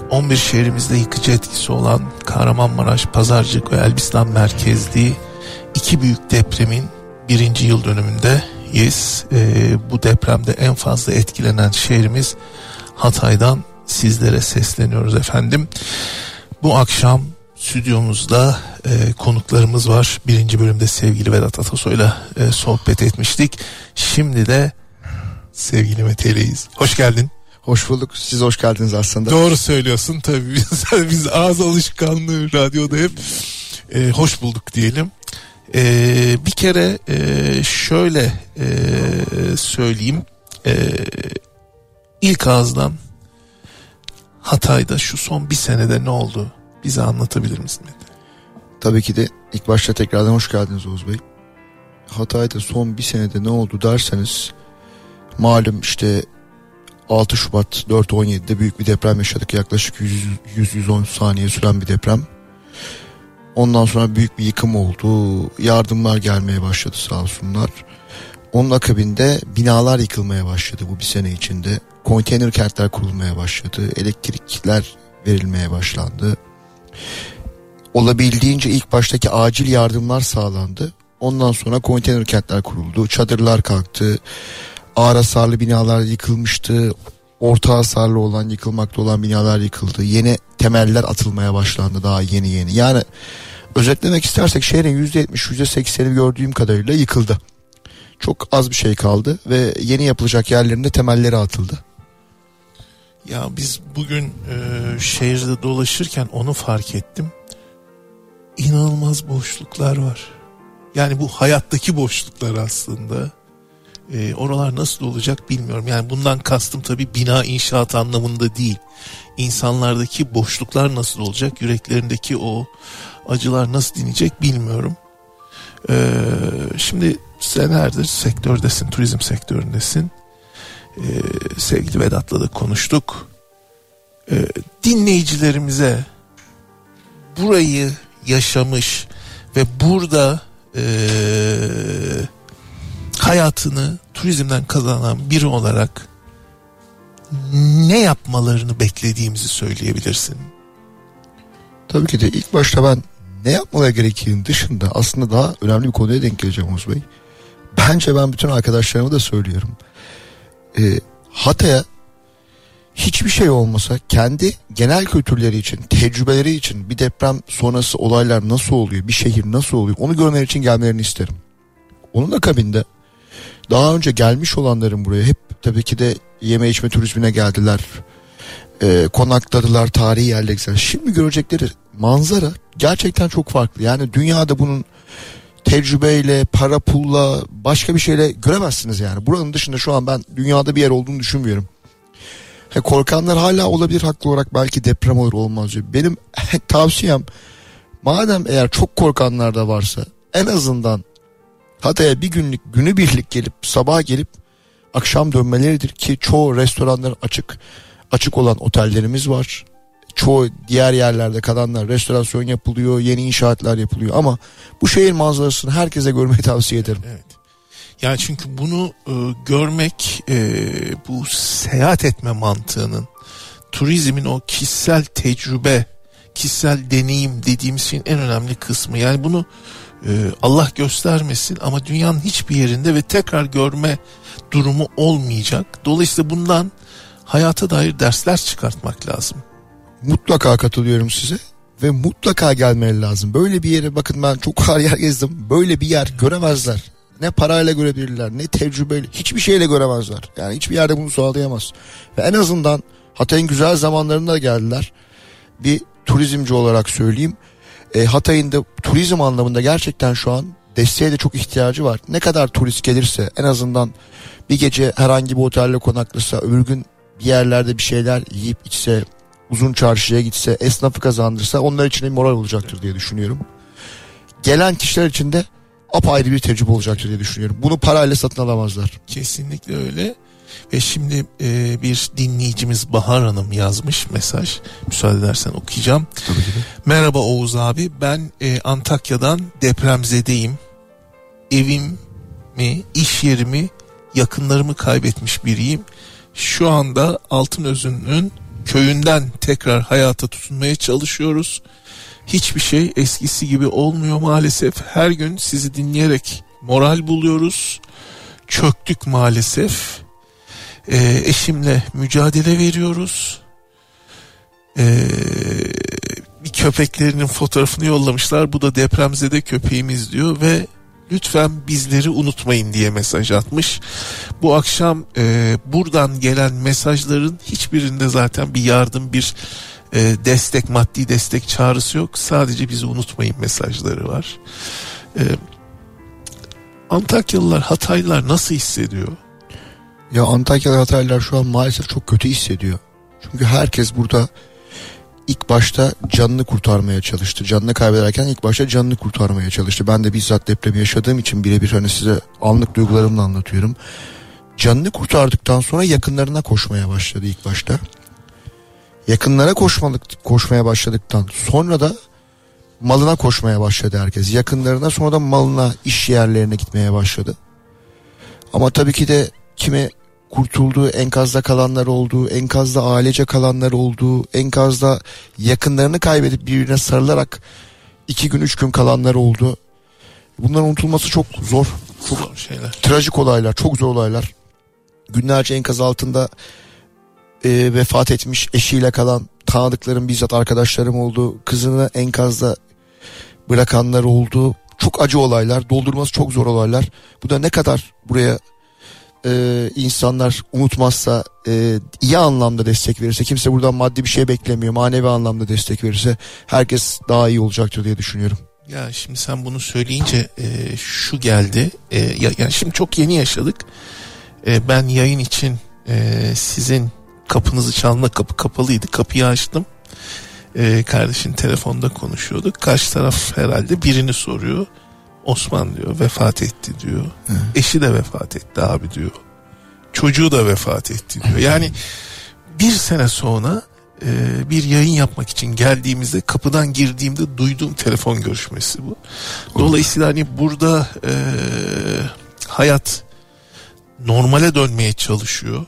11 şehrimizde yıkıcı etkisi olan Kahramanmaraş, Pazarcık ve Elbistan merkezli iki büyük depremin birinci yıl dönümündeyiz. Ee, bu depremde en fazla etkilenen şehrimiz Hatay'dan sizlere sesleniyoruz efendim. Bu akşam stüdyomuzda e, konuklarımız var. Birinci bölümde sevgili Vedat Atasoy'la e, sohbet etmiştik. Şimdi de sevgili Mete'leyiz. Hoş geldin. Hoş bulduk. Siz hoş geldiniz aslında. Doğru söylüyorsun tabii. Biz, biz ağız alışkanlığı radyoda hep e, hoş bulduk diyelim. E, bir kere e, şöyle e, söyleyeyim. E, ilk ağızdan Hatay'da şu son bir senede ne oldu? Bize anlatabilir misin Mete? Tabii ki de ilk başta tekrardan hoş geldiniz Oğuz Bey. Hatay'da son bir senede ne oldu derseniz malum işte 6 Şubat 4.17'de büyük bir deprem yaşadık. Yaklaşık 100-110 saniye süren bir deprem. Ondan sonra büyük bir yıkım oldu. Yardımlar gelmeye başladı sağ olsunlar. Onun akabinde binalar yıkılmaya başladı bu bir sene içinde. Konteyner kentler kurulmaya başladı. Elektrikler verilmeye başlandı. Olabildiğince ilk baştaki acil yardımlar sağlandı. Ondan sonra konteyner kentler kuruldu. Çadırlar kalktı. Ağır hasarlı binalar yıkılmıştı. Orta hasarlı olan yıkılmakta olan binalar yıkıldı. Yeni temeller atılmaya başlandı daha yeni yeni. Yani özetlemek istersek şehrin %70 %80'i gördüğüm kadarıyla yıkıldı. Çok az bir şey kaldı ve yeni yapılacak yerlerinde temelleri atıldı. Ya biz bugün e, şehirde dolaşırken onu fark ettim. İnanılmaz boşluklar var. Yani bu hayattaki boşluklar aslında. E, oralar nasıl olacak bilmiyorum. Yani bundan kastım tabii bina inşaat anlamında değil. İnsanlardaki boşluklar nasıl olacak? Yüreklerindeki o acılar nasıl dinecek bilmiyorum. E, şimdi senelerdir sektördesin, turizm sektöründesin. Ee, sevgili Vedat'la da konuştuk. Ee, dinleyicilerimize burayı yaşamış ve burada e, hayatını turizmden kazanan biri olarak ne yapmalarını beklediğimizi söyleyebilirsin. Tabii ki de ilk başta ben ne yapmaları gerektiğinin dışında aslında daha önemli bir konuya denk geleceğim Oğuz Bey. Bence ben bütün arkadaşlarıma da söylüyorum. Ee, Hatay'a hiçbir şey olmasa kendi genel kültürleri için, tecrübeleri için bir deprem sonrası olaylar nasıl oluyor, bir şehir nasıl oluyor onu görmeleri için gelmelerini isterim. Onun akabinde daha önce gelmiş olanların buraya hep tabii ki de yeme içme turizmine geldiler. E, konakladılar, tarihi yerler. Şimdi görecekleri manzara gerçekten çok farklı. Yani dünyada bunun tecrübeyle, para pulla, başka bir şeyle göremezsiniz yani. Buranın dışında şu an ben dünyada bir yer olduğunu düşünmüyorum. He, korkanlar hala olabilir haklı olarak belki deprem olur olmaz diyor. Benim tavsiyem madem eğer çok korkanlar da varsa en azından Hatay'a bir günlük günü birlik gelip sabah gelip akşam dönmeleridir ki çoğu restoranlar açık açık olan otellerimiz var. Çoğu diğer yerlerde kalanlar restorasyon yapılıyor, yeni inşaatlar yapılıyor ama bu şehir manzarasını herkese görmeyi tavsiye ederim. Evet. Yani çünkü bunu e, görmek e, bu seyahat etme mantığının turizmin o kişisel tecrübe, kişisel deneyim dediğimiz şeyin en önemli kısmı. Yani bunu e, Allah göstermesin ama dünyanın hiçbir yerinde ve tekrar görme durumu olmayacak. Dolayısıyla bundan hayata dair dersler çıkartmak lazım. Mutlaka katılıyorum size ve mutlaka gelmeleri lazım. Böyle bir yere bakın ben çok har yer gezdim. Böyle bir yer göremezler. Ne parayla görebilirler ne tecrübeyle hiçbir şeyle göremezler. Yani hiçbir yerde bunu sağlayamaz. Ve en azından Hatay'ın güzel zamanlarında geldiler. Bir turizmci olarak söyleyeyim. E, Hatay'ın da turizm anlamında gerçekten şu an desteğe de çok ihtiyacı var. Ne kadar turist gelirse en azından bir gece herhangi bir otelde konaklasa öbür gün bir yerlerde bir şeyler yiyip içse uzun çarşıya gitse esnafı kazandırsa onlar için de moral olacaktır diye düşünüyorum. Gelen kişiler için de apayrı bir tecrübe olacaktır diye düşünüyorum. Bunu parayla satın alamazlar. Kesinlikle öyle. Ve şimdi e, bir dinleyicimiz Bahar Hanım yazmış mesaj. Müsaade edersen okuyacağım. Tabii ki de. Merhaba Oğuz abi ben e, Antakya'dan depremzedeyim. Evim mi, iş yerimi, yakınlarımı kaybetmiş biriyim. Şu anda Altınözü'nün köyünden tekrar hayata tutunmaya çalışıyoruz. Hiçbir şey eskisi gibi olmuyor maalesef. Her gün sizi dinleyerek moral buluyoruz. Çöktük maalesef. Ee, eşimle mücadele veriyoruz. Ee, bir köpeklerinin fotoğrafını yollamışlar. Bu da depremzede köpeğimiz diyor ve lütfen bizleri unutmayın diye mesaj atmış. Bu akşam e, buradan gelen mesajların hiçbirinde zaten bir yardım bir e, destek maddi destek çağrısı yok. Sadece bizi unutmayın mesajları var. E, Antakyalılar Hataylılar nasıl hissediyor? Ya Antakyalı Hataylılar şu an maalesef çok kötü hissediyor. Çünkü herkes burada ilk başta canını kurtarmaya çalıştı. Canını kaybederken ilk başta canını kurtarmaya çalıştı. Ben de bizzat depremi yaşadığım için birebir hani size anlık duygularımla anlatıyorum. Canını kurtardıktan sonra yakınlarına koşmaya başladı ilk başta. Yakınlara koşmalık, koşmaya başladıktan sonra da malına koşmaya başladı herkes. Yakınlarına sonra da malına, iş yerlerine gitmeye başladı. Ama tabii ki de kime kurtulduğu, enkazda kalanlar olduğu, enkazda ailece kalanlar olduğu, enkazda yakınlarını kaybedip birbirine sarılarak iki gün üç gün kalanlar oldu. Bunların unutulması çok zor. Çok Zor şeyler. trajik olaylar, çok zor olaylar. Günlerce enkaz altında e, vefat etmiş eşiyle kalan tanıdıklarım bizzat arkadaşlarım oldu. Kızını enkazda bırakanlar oldu. Çok acı olaylar, doldurması çok zor olaylar. Bu da ne kadar buraya e, insanlar unutmazsa e, iyi anlamda destek verirse kimse buradan maddi bir şey beklemiyor manevi anlamda destek verirse herkes daha iyi olacaktır diye düşünüyorum. Ya şimdi sen bunu söyleyince e, şu geldi. E, ya, yani şimdi çok yeni yaşadık. E, ben yayın için e, sizin kapınızı çalma kapı kapalıydı. Kapıyı açtım. E, kardeşin telefonda konuşuyorduk. Karşı taraf herhalde birini soruyor. Osman diyor vefat etti diyor. Eşi de vefat etti abi diyor. Çocuğu da vefat etti diyor. Yani bir sene sonra e, bir yayın yapmak için geldiğimizde kapıdan girdiğimde duyduğum telefon görüşmesi bu. Dolayısıyla hani burada e, hayat normale dönmeye çalışıyor.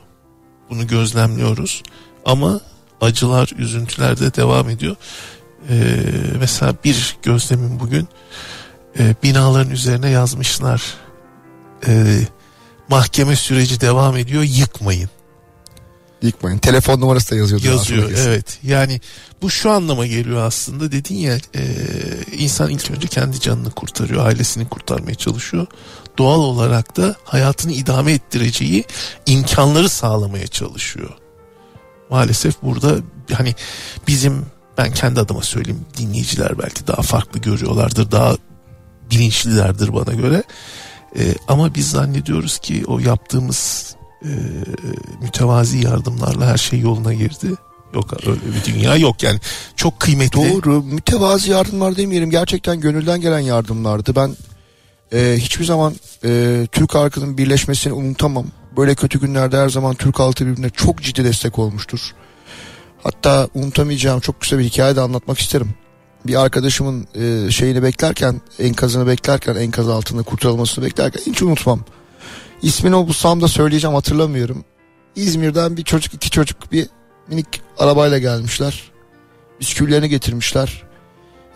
Bunu gözlemliyoruz. Ama acılar, üzüntüler de devam ediyor. E, mesela bir gözlemim bugün e, binaların üzerine yazmışlar. E, mahkeme süreci devam ediyor yıkmayın. Yıkmayın. Telefon numarası da yazıyordu. Yazıyor kesin. evet. Yani bu şu anlama geliyor aslında dedin ya e, insan ilk önce kendi canını kurtarıyor ailesini kurtarmaya çalışıyor. Doğal olarak da hayatını idame ettireceği imkanları sağlamaya çalışıyor. Maalesef burada hani bizim ben kendi adıma söyleyeyim dinleyiciler belki daha farklı görüyorlardır daha bilinçlilerdir bana göre. E, ama biz zannediyoruz ki o yaptığımız e, mütevazi yardımlarla her şey yoluna girdi. Yok öyle bir dünya yok yani çok kıymetli. Doğru. Mütevazi yardımlar demeyelim. Gerçekten gönülden gelen yardımlardı. Ben e, hiçbir zaman e, Türk halkının birleşmesini unutamam. Böyle kötü günlerde her zaman Türk halkı birbirine çok ciddi destek olmuştur. Hatta unutamayacağım çok kısa bir hikaye de anlatmak isterim. Bir arkadaşımın e, şeyini beklerken, enkazını beklerken, enkaz altında kurtarılmasını beklerken hiç unutmam. İsmini o bulsam da söyleyeceğim hatırlamıyorum. İzmir'den bir çocuk, iki çocuk bir minik arabayla gelmişler. Bisküvilerini getirmişler.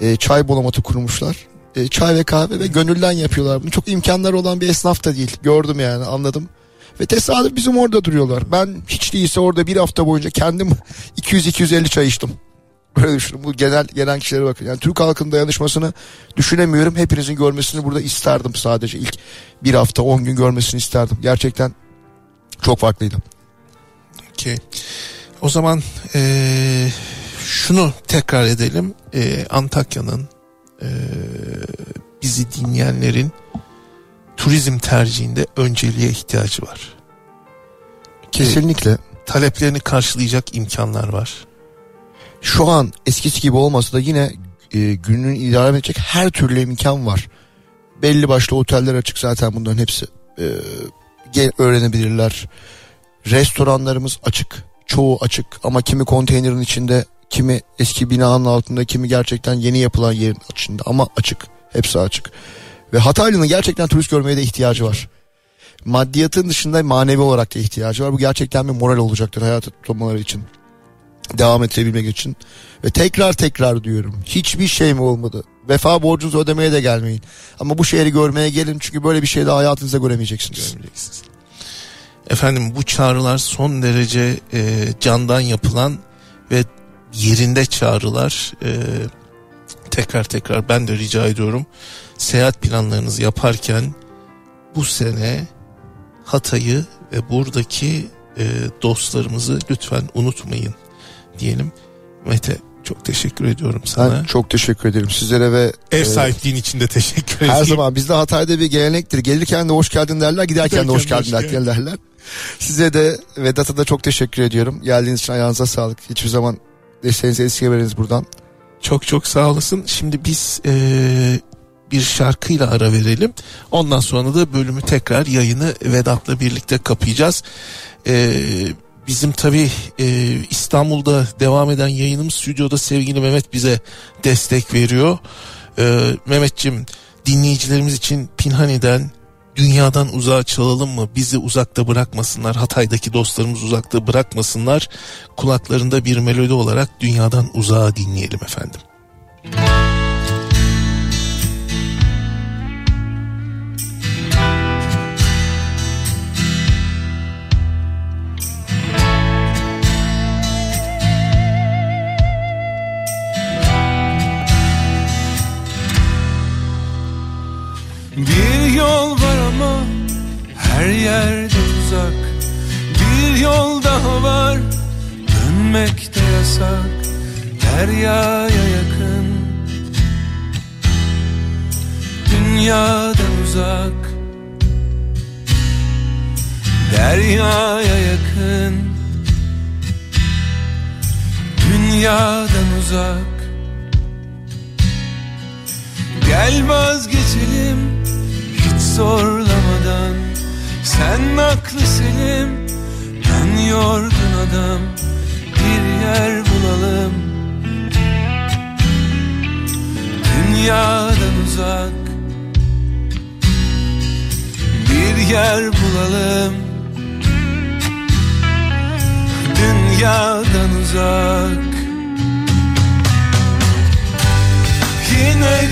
E, çay bolamatı kurmuşlar. E, çay ve kahve ve gönülden yapıyorlar. bunu. çok imkanları olan bir esnaf da değil. Gördüm yani anladım. Ve tesadüf bizim orada duruyorlar. Ben hiç değilse orada bir hafta boyunca kendim 200-250 çay içtim. Böyle düşünün. Bu genel gelen kişilere bakın. Yani Türk halkının dayanışmasını düşünemiyorum. Hepinizin görmesini burada isterdim sadece. ilk bir hafta 10 gün görmesini isterdim. Gerçekten çok farklıydı. Okey. O zaman eee, şunu tekrar edelim. Eee, Antakya'nın eee, bizi dinleyenlerin turizm tercihinde önceliğe ihtiyacı var. Kesinlikle. Taleplerini karşılayacak imkanlar var. Şu an eskisi gibi olmasa da yine e, gününü idare edecek her türlü imkan var. Belli başlı oteller açık zaten bunların hepsi. E, gel öğrenebilirler. Restoranlarımız açık. Çoğu açık ama kimi konteynerin içinde, kimi eski binanın altında, kimi gerçekten yeni yapılan yerin içinde ama açık. Hepsi açık. Ve Hataylı'nın gerçekten turist görmeye de ihtiyacı var. maddiyatın dışında manevi olarak da ihtiyacı var. Bu gerçekten bir moral olacaktır hayatı tutmaları için. Devam ettirebilmek için. Ve tekrar tekrar diyorum. Hiçbir şey mi olmadı? Vefa borcunuzu ödemeye de gelmeyin. Ama bu şehri görmeye gelin çünkü böyle bir şey daha hayatınızda göremeyeceksiniz. Görmeyeceksiniz. Efendim bu çağrılar son derece e, candan yapılan ve yerinde çağrılar. E, tekrar tekrar ben de rica ediyorum. Seyahat planlarınızı yaparken bu sene Hatay'ı ve buradaki e, dostlarımızı lütfen unutmayın diyelim. Mete çok teşekkür ediyorum sana. Ben çok teşekkür ederim sizlere ve Ev e, sahipliğin için de teşekkür ederim. her zaman bizde Hatay'da bir gelenektir. Gelirken de hoş geldin derler, giderken Giderken de geldin hoş geldin. derler. Size de Vedat'a da çok teşekkür ediyorum. Geldiğiniz için ayağınıza sağlık. Hiçbir zaman desteğinizi esirgemediniz buradan. Çok çok sağ olasın. Şimdi biz eee, bir şarkıyla ara verelim. Ondan sonra da bölümü tekrar yayını Vedat'la birlikte kapayacağız. Eee, bizim tabii eee, İstanbul'da devam eden yayınımız stüdyoda sevgili Mehmet bize destek veriyor. Eee Mehmetçim dinleyicilerimiz için Pinhani'den dünyadan uzağa çalalım mı? Bizi uzakta bırakmasınlar. Hatay'daki dostlarımız uzakta bırakmasınlar. Kulaklarında bir melodi olarak dünyadan uzağa dinleyelim efendim. Bir yol var ama her yerde tuzak. Bir yol daha var dönmek de yasak. Deryaya yakın. Dünyadan uzak. Deryaya yakın. Dünyadan uzak Gel vazgeçelim hiç zorlamadan. Sen aklı selim ben yorgun adam. Bir yer bulalım. Dünyadan uzak. Bir yer bulalım. Dünyadan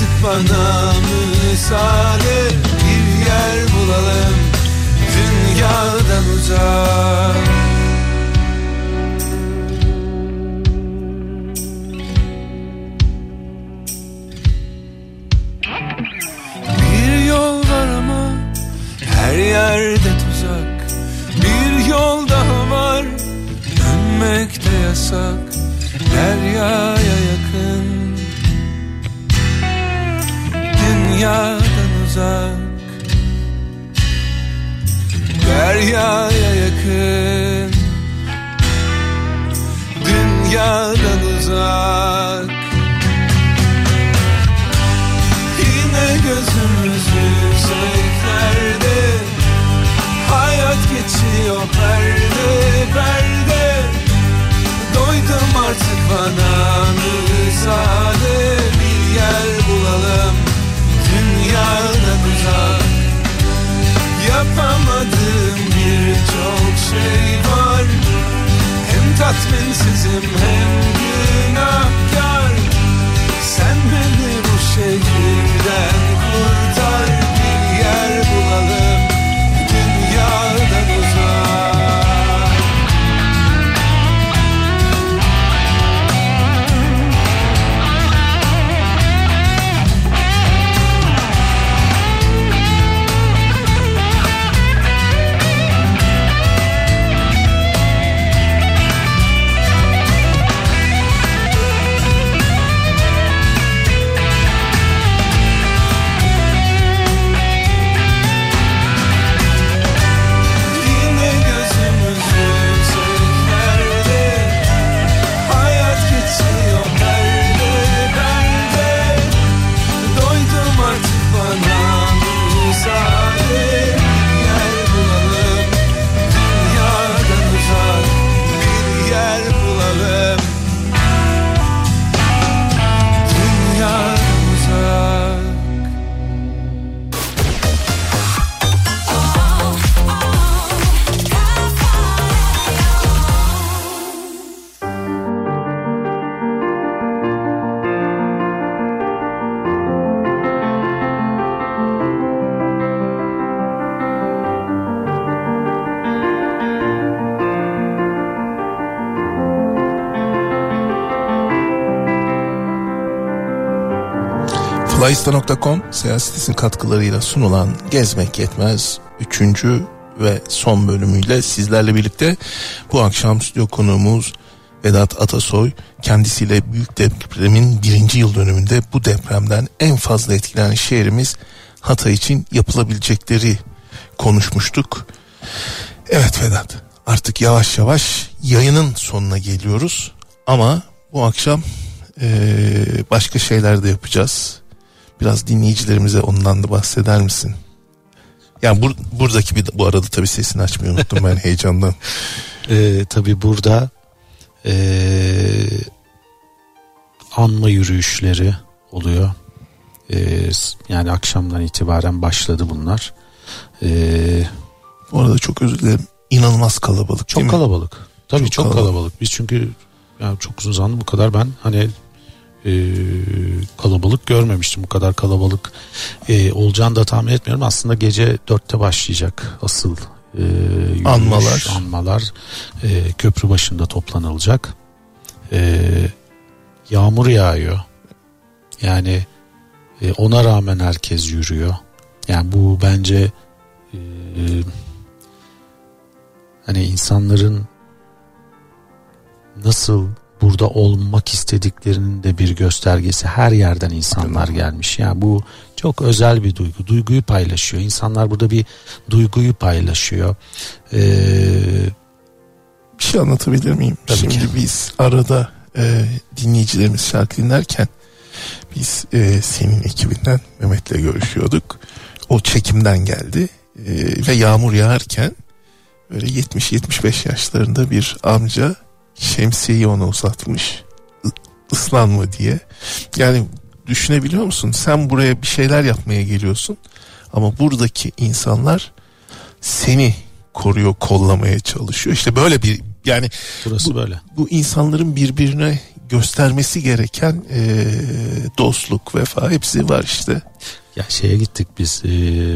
artık bana müsaade Bir yer bulalım dünyadan uzak. Bir yol var ama her yerde tuzak. Bir yol daha var dönmek de yasak Dünyadan uzak. Deryaya yakın. Dünyadan uzak. Yine gözümüz yükseklerde Hayat geçiyor perde perde. Doydum artık bana müsaade. Bir yer bulalım dünyadan uzak Yapamadığım birçok şey var. Hem tatminsizim hem günahkar. Sen beni bu şehirden kurtar Layista.com seyahat katkılarıyla sunulan Gezmek Yetmez 3. ve son bölümüyle sizlerle birlikte bu akşam stüdyo konuğumuz Vedat Atasoy kendisiyle büyük depremin birinci yıl dönümünde bu depremden en fazla etkilenen şehrimiz Hatay için yapılabilecekleri konuşmuştuk. Evet Vedat artık yavaş yavaş yayının sonuna geliyoruz ama bu akşam ee, başka şeyler de yapacağız. Biraz dinleyicilerimize ondan da bahseder misin? Yani bur, buradaki bir bu arada tabii sesini açmayı unuttum ben heyecandan. Ee, tabii burada ee, anma yürüyüşleri oluyor. Ee, yani akşamdan itibaren başladı bunlar. Ee, bu arada çok özür dilerim. İnanılmaz kalabalık Çok kalabalık. Tabii çok, çok kalabalık. kalabalık. Biz çünkü yani çok uzun zaman bu kadar ben hani e, kalabalık görmemiştim. Bu kadar kalabalık e, olacağını da tahmin etmiyorum. Aslında gece dörtte başlayacak asıl e, yürüyüş, anmalar. anmalar e, köprü başında toplanılacak. E, yağmur yağıyor. Yani e, ona rağmen herkes yürüyor. Yani bu bence e, hani insanların nasıl burada olmak istediklerinin de bir göstergesi. Her yerden insanlar gelmiş. Yani bu çok özel bir duygu. Duyguyu paylaşıyor. İnsanlar burada bir duyguyu paylaşıyor. Ee, bir şey anlatabilir miyim? Tabii Şimdi ki. biz arada e, dinleyicilerimiz şarkı dinlerken biz e, senin ekibinden Mehmet'le görüşüyorduk. O çekimden geldi e, ve yağmur yağarken böyle 70-75 yaşlarında bir amca şemsiyeyi ona uzatmış ıslanma diye. Yani düşünebiliyor musun? Sen buraya bir şeyler yapmaya geliyorsun ama buradaki insanlar seni koruyor, kollamaya çalışıyor. İşte böyle bir yani burası bu, böyle. Bu insanların birbirine göstermesi gereken e, dostluk, vefa hepsi var işte. Ya şeye gittik biz e,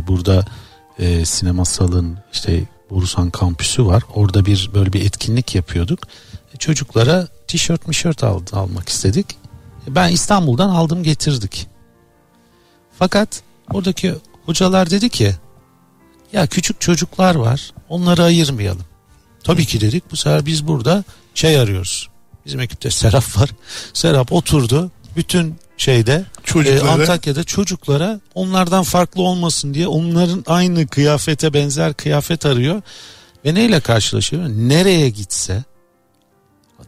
burada e, sinema salın işte Borusan kampüsü var. Orada bir böyle bir etkinlik yapıyorduk çocuklara tişört mişört al, almak istedik. Ben İstanbul'dan aldım getirdik. Fakat oradaki hocalar dedi ki ya küçük çocuklar var onları ayırmayalım. Tabii ki dedik bu sefer biz burada şey arıyoruz. Bizim ekipte Serap var. Serap oturdu bütün şeyde e, Antakya'da çocuklara onlardan farklı olmasın diye onların aynı kıyafete benzer kıyafet arıyor. Ve neyle karşılaşıyor? Nereye gitse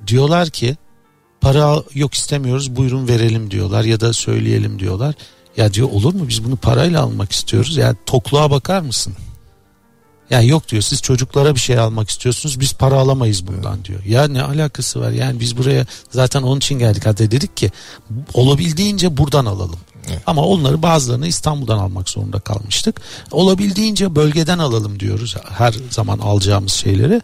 diyorlar ki para yok istemiyoruz buyurun verelim diyorlar ya da söyleyelim diyorlar. Ya diyor olur mu biz bunu parayla almak istiyoruz ya tokluğa bakar mısın? Ya yok diyor siz çocuklara bir şey almak istiyorsunuz biz para alamayız bundan diyor. Ya ne alakası var yani biz buraya zaten onun için geldik hatta dedik ki olabildiğince buradan alalım. Evet. Ama onları bazılarını İstanbul'dan almak zorunda kalmıştık. Olabildiğince bölgeden alalım diyoruz her zaman alacağımız şeyleri.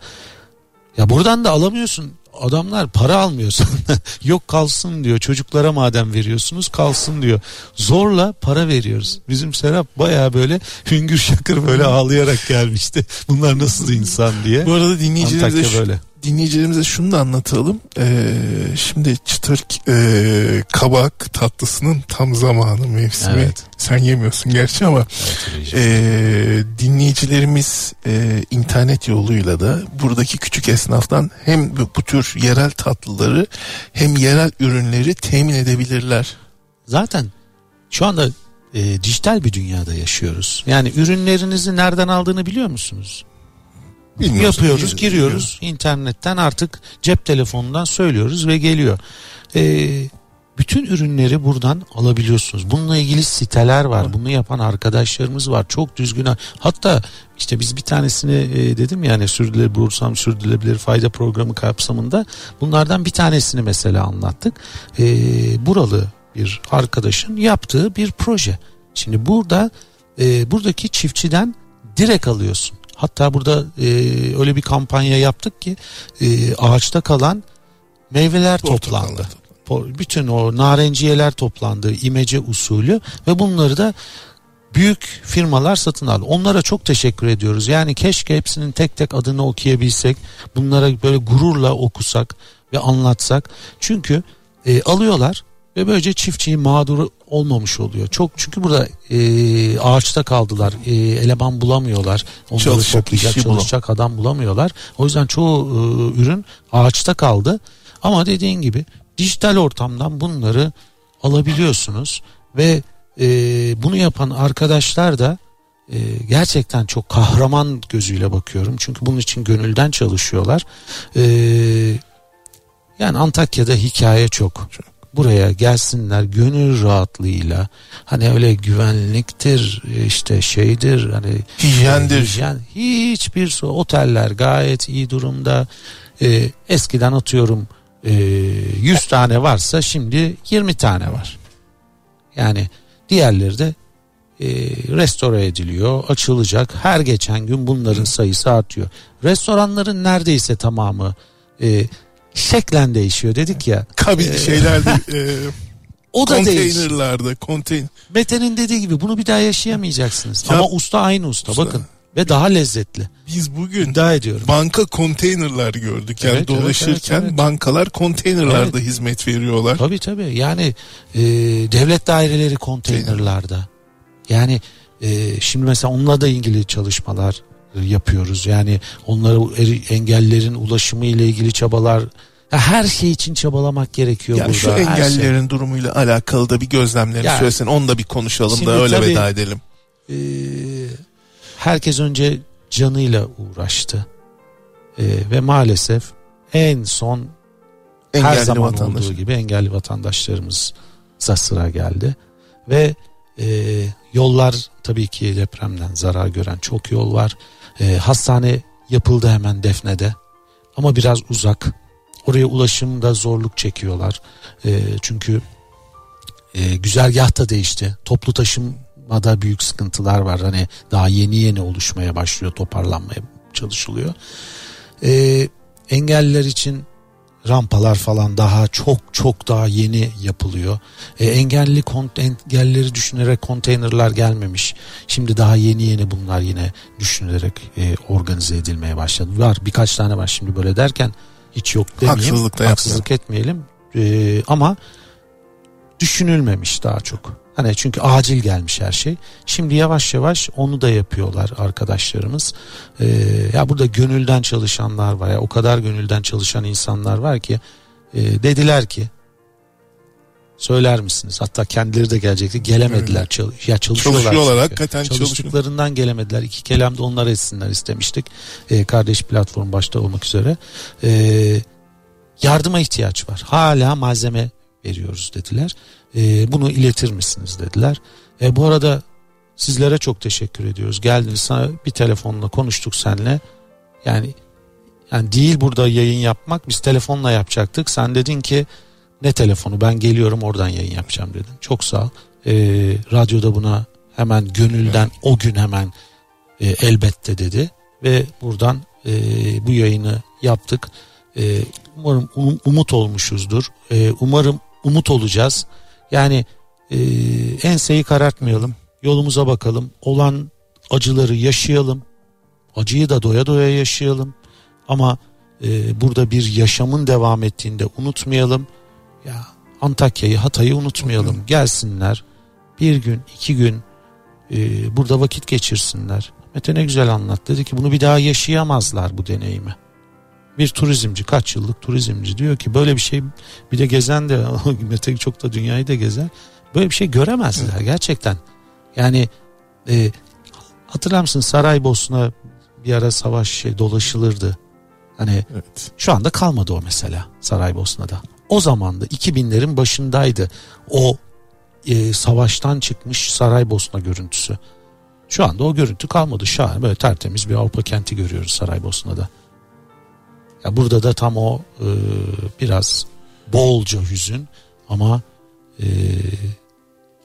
Ya buradan da alamıyorsun adamlar para almıyor Yok kalsın diyor. Çocuklara madem veriyorsunuz kalsın diyor. Zorla para veriyoruz. Bizim Serap baya böyle hüngür şakır böyle ağlayarak gelmişti. Bunlar nasıl insan diye. Bu arada dinleyicilerimize böyle dinleyicilerimize şunu da anlatalım. Ee, şimdi çıtır e, kabak tatlısının tam zamanı mevsimi. Evet. Sen yemiyorsun gerçi ama evet, e, dinleyicilerimiz e, internet yoluyla da buradaki küçük esnaftan hem bu, bu tür yerel tatlıları hem yerel ürünleri temin edebilirler. Zaten şu anda e, dijital bir dünyada yaşıyoruz. Yani ürünlerinizi nereden aldığını biliyor musunuz? Bilmiyoruz, yapıyoruz, giriyoruz biliyor. internetten artık cep telefonundan söylüyoruz ve geliyor. Ee, bütün ürünleri buradan alabiliyorsunuz. Bununla ilgili siteler var. Bunu yapan arkadaşlarımız var. Çok düzgün. Hatta işte biz bir tanesini e, dedim yani sürdürülebilir Bursam sürdürülebilir fayda programı kapsamında bunlardan bir tanesini mesela anlattık. E, buralı bir arkadaşın yaptığı bir proje. Şimdi burada e, buradaki çiftçiden direkt alıyorsun. Hatta burada e, öyle bir kampanya yaptık ki e, ağaçta kalan meyveler toplandı. Bütün o narenciyeler toplandı imece usulü ve bunları da büyük firmalar satın aldı. Onlara çok teşekkür ediyoruz. Yani keşke hepsinin tek tek adını okuyabilsek. Bunlara böyle gururla okusak ve anlatsak. Çünkü e, alıyorlar Ve böylece çiftçiyi mağdur olmamış oluyor. Çok çünkü burada e, ağaçta kaldılar. E, eleman bulamıyorlar. Onları Çalışacak, toplayacak, işçi bulam- çalışacak adam bulamıyorlar. O yüzden çoğu e, ürün ağaçta kaldı. Ama dediğin gibi dijital ortamdan bunları alabiliyorsunuz ve e, bunu yapan arkadaşlar da e, gerçekten çok kahraman gözüyle bakıyorum. Çünkü bunun için gönülden çalışıyorlar. E, yani Antakya'da hikaye çok. Buraya gelsinler gönül rahatlığıyla. Hani öyle güvenliktir işte şeydir hani Hijyendir. hijyen hiçbir so- oteller gayet iyi durumda. Ee, eskiden atıyorum e, 100 tane varsa şimdi 20 tane var. Yani diğerleri de e, restore ediliyor açılacak. Her geçen gün bunların sayısı artıyor. Restoranların neredeyse tamamı e, şeklen değişiyor dedik ya Kabin şeylerde e, o da konteynerlarda konteyner. Mete'nin dediği gibi bunu bir daha yaşayamayacaksınız. Ya- Ama usta aynı usta, Usta. bakın. Ve daha lezzetli. Biz bugün İddia ediyorum. banka konteynerlar gördük. Yani Evet, evet, dolaşırken evet, evet. bankalar konteynerlarda hizmet veriyorlar. Tabii tabii. Yani e, devlet daireleri konteynerlarda. Yani e, şimdi mesela onunla da ilgili çalışmalar yapıyoruz. Yani onlara eri- engellerin ulaşımı ile ilgili çabalar her şey için çabalamak gerekiyor Ya burada. şu her şey. engellilerin durumuyla alakalı da bir gözlemlerini Yani- söylesen onu da bir konuşalım da öyle tabii- veda edelim. Ee, herkes önce canıyla uğraştı. Ee, ve maalesef en son her Engelli zaman vatandaş. olduğu gibi engelli vatandaşlarımıza sıra geldi. Ve e, yollar tabii ki depremden zarar gören çok yol var. E, hastane yapıldı hemen Defne'de ama biraz uzak. Oraya ulaşımda zorluk çekiyorlar. E, çünkü e, güzergah da değişti. Toplu taşımada büyük sıkıntılar var. Hani daha yeni yeni oluşmaya başlıyor, toparlanmaya çalışılıyor. E, engelliler için rampalar falan daha çok çok daha yeni yapılıyor. E, engelli engelleri düşünerek konteynerlar gelmemiş. Şimdi daha yeni yeni bunlar yine düşünülerek e, organize edilmeye başladı. Var birkaç tane var şimdi böyle derken hiç yok demeyeyim. Haksızlık da Haksızlık etmeyelim. E, ama düşünülmemiş daha çok. Hani çünkü acil gelmiş her şey. Şimdi yavaş yavaş onu da yapıyorlar arkadaşlarımız. Ee, ya burada gönülden çalışanlar var ya o kadar gönülden çalışan insanlar var ki e, dediler ki söyler misiniz? Hatta kendileri de gelecekti. Gelemediler. Çal- ya çalışıyorlar. Çalışıyorlar, çünkü. hakikaten çalışıyor. Çalıştıklarından gelemediler. İki kelam da onlar etsinler istemiştik. Ee, kardeş platform başta olmak üzere. Ee, yardıma ihtiyaç var. Hala malzeme veriyoruz dediler. Ee, bunu iletir misiniz dediler. E, bu arada sizlere çok teşekkür ediyoruz. Geldiniz sana bir telefonla konuştuk seninle. Yani yani değil burada yayın yapmak biz telefonla yapacaktık. Sen dedin ki ne telefonu ben geliyorum oradan yayın yapacağım dedin. Çok sağ ol. Ee, radyoda buna hemen gönülden o gün hemen e, elbette dedi ve buradan e, bu yayını yaptık. E, umarım um- umut olmuşuzdur. E, umarım umut olacağız. Yani e, enseyi karartmayalım. Yolumuza bakalım. Olan acıları yaşayalım. Acıyı da doya doya yaşayalım. Ama e, burada bir yaşamın devam ettiğinde unutmayalım. Ya Antakya'yı, Hatay'ı unutmayalım. Gelsinler. Bir gün, iki gün e, burada vakit geçirsinler. Mete ne güzel anlat. Dedi ki bunu bir daha yaşayamazlar bu deneyimi. Bir turizmci kaç yıllık turizmci diyor ki böyle bir şey bir de gezen de Mete çok da dünyayı da gezer. Böyle bir şey göremezler gerçekten. Yani e, hatırlar mısın Saraybosna bir ara savaş şey dolaşılırdı. Hani Evet. şu anda kalmadı o mesela Saraybosna'da. O zaman da 2000'lerin başındaydı o e, savaştan çıkmış Saraybosna görüntüsü. Şu anda o görüntü kalmadı. Şahane böyle tertemiz bir Avrupa kenti görüyoruz Saraybosna'da. Ya burada da tam o e, biraz bolca hüzün ama e,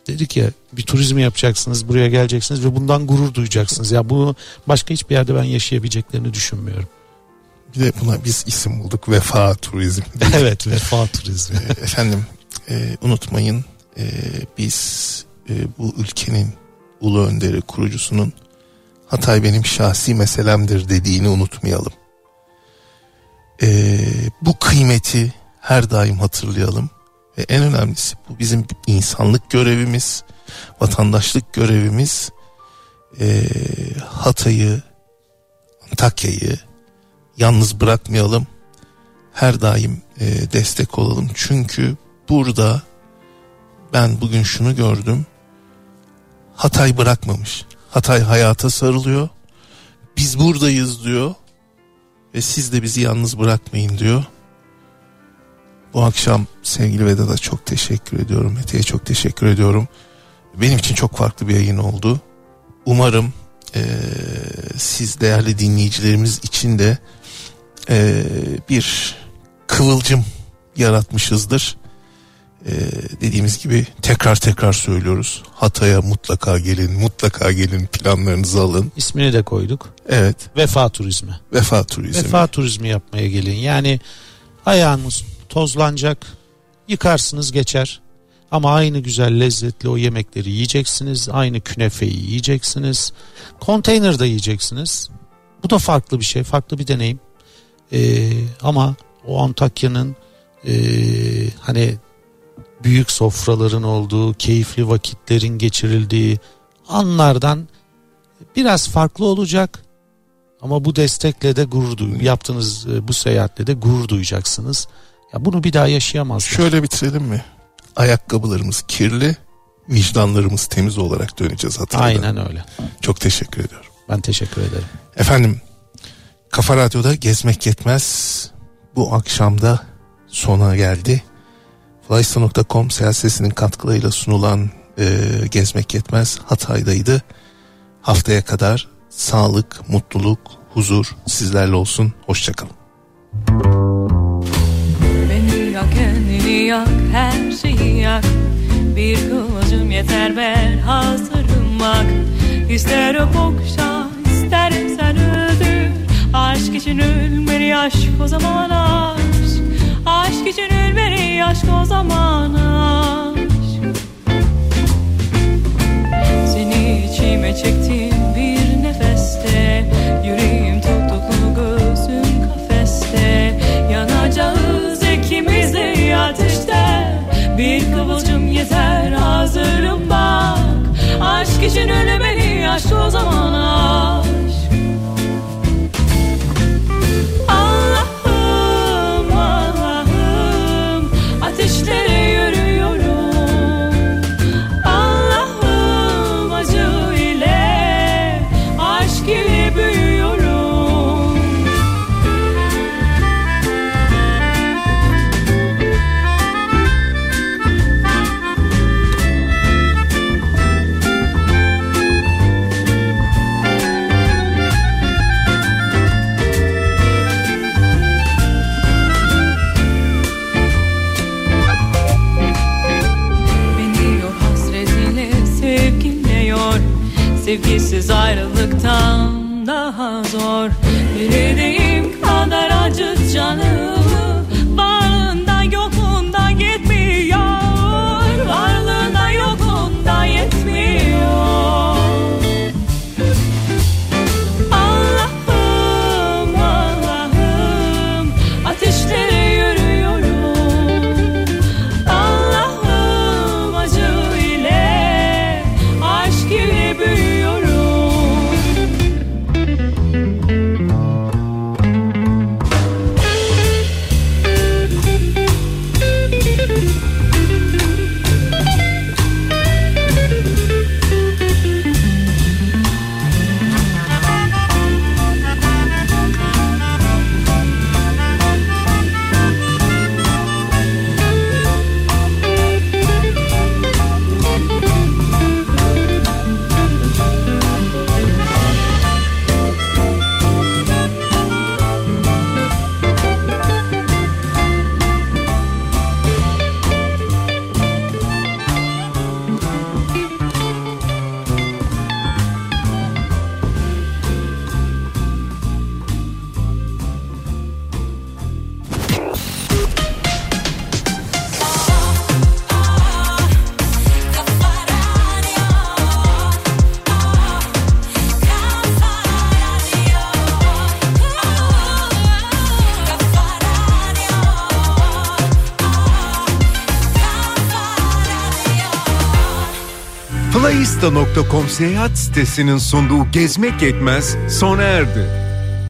dedik ya bir turizmi yapacaksınız buraya geleceksiniz ve bundan gurur duyacaksınız. Ya bunu başka hiçbir yerde ben yaşayabileceklerini düşünmüyorum. Bir de buna biz isim bulduk vefa turizm. evet vefa turizmi. E, Efendim e, unutmayın e, biz e, bu ülkenin ulu önderi kurucusunun Hatay benim şahsi meselemdir dediğini unutmayalım. E, bu kıymeti her daim hatırlayalım Ve en önemlisi bu bizim insanlık görevimiz, vatandaşlık görevimiz. Ee, Hatay'ı, Antakya'yı yalnız bırakmayalım. Her daim e, destek olalım. Çünkü burada ben bugün şunu gördüm. Hatay bırakmamış. Hatay hayata sarılıyor. Biz buradayız diyor. Ve siz de bizi yalnız bırakmayın diyor. Bu akşam sevgili Vedat'a çok teşekkür ediyorum. Mete'ye çok teşekkür ediyorum. Benim için çok farklı bir yayın oldu. Umarım e, siz değerli dinleyicilerimiz için de e, bir kıvılcım yaratmışızdır. Ee, dediğimiz gibi tekrar tekrar söylüyoruz. Hatay'a mutlaka gelin, mutlaka gelin planlarınızı alın. İsmini de koyduk. Evet. Vefa turizmi. Vefa turizmi. Vefa turizmi yapmaya gelin. Yani ayağınız tozlanacak, yıkarsınız geçer. Ama aynı güzel lezzetli o yemekleri yiyeceksiniz. Aynı künefeyi yiyeceksiniz. Konteynerde yiyeceksiniz. Bu da farklı bir şey, farklı bir deneyim. Ee, ama o Antakya'nın e, hani büyük sofraların olduğu, keyifli vakitlerin geçirildiği anlardan biraz farklı olacak. Ama bu destekle de gurur duy, yaptığınız e, bu seyahatle de gurur duyacaksınız. Ya bunu bir daha yaşayamazsınız. Şöyle bitirelim mi? Ayakkabılarımız kirli, vicdanlarımız temiz olarak döneceğiz Hatay'da. Aynen öyle. Çok teşekkür ediyorum. Ben teşekkür ederim. Efendim Kafa Radyo'da gezmek yetmez. Bu akşamda sona geldi. Flysta.com siyasesinin katkılarıyla sunulan e, gezmek yetmez Hatay'daydı. Haftaya kadar sağlık, mutluluk, huzur sizlerle olsun. Hoşçakalın. Kendini yak her şeyi yak Bir kıvılcım yeter ben hazırım bak İster okşa ister sen öldür Aşk için ölmeli aşk o zaman aşk Aşk için ölmeli aşk o zaman aşk. Seni içime çektim bir nefeste Yüreğim tutuklu gözüm kafeste. Yanacağız ikimiz de ateşte Bir kıvılcım yeter hazırım bak. Aşk için ölemeli aşk o zaman aşk Sevgisiz ayrılıktan daha zor Playista.com seyahat sitesinin sunduğu Gezmek Yetmez sona erdi.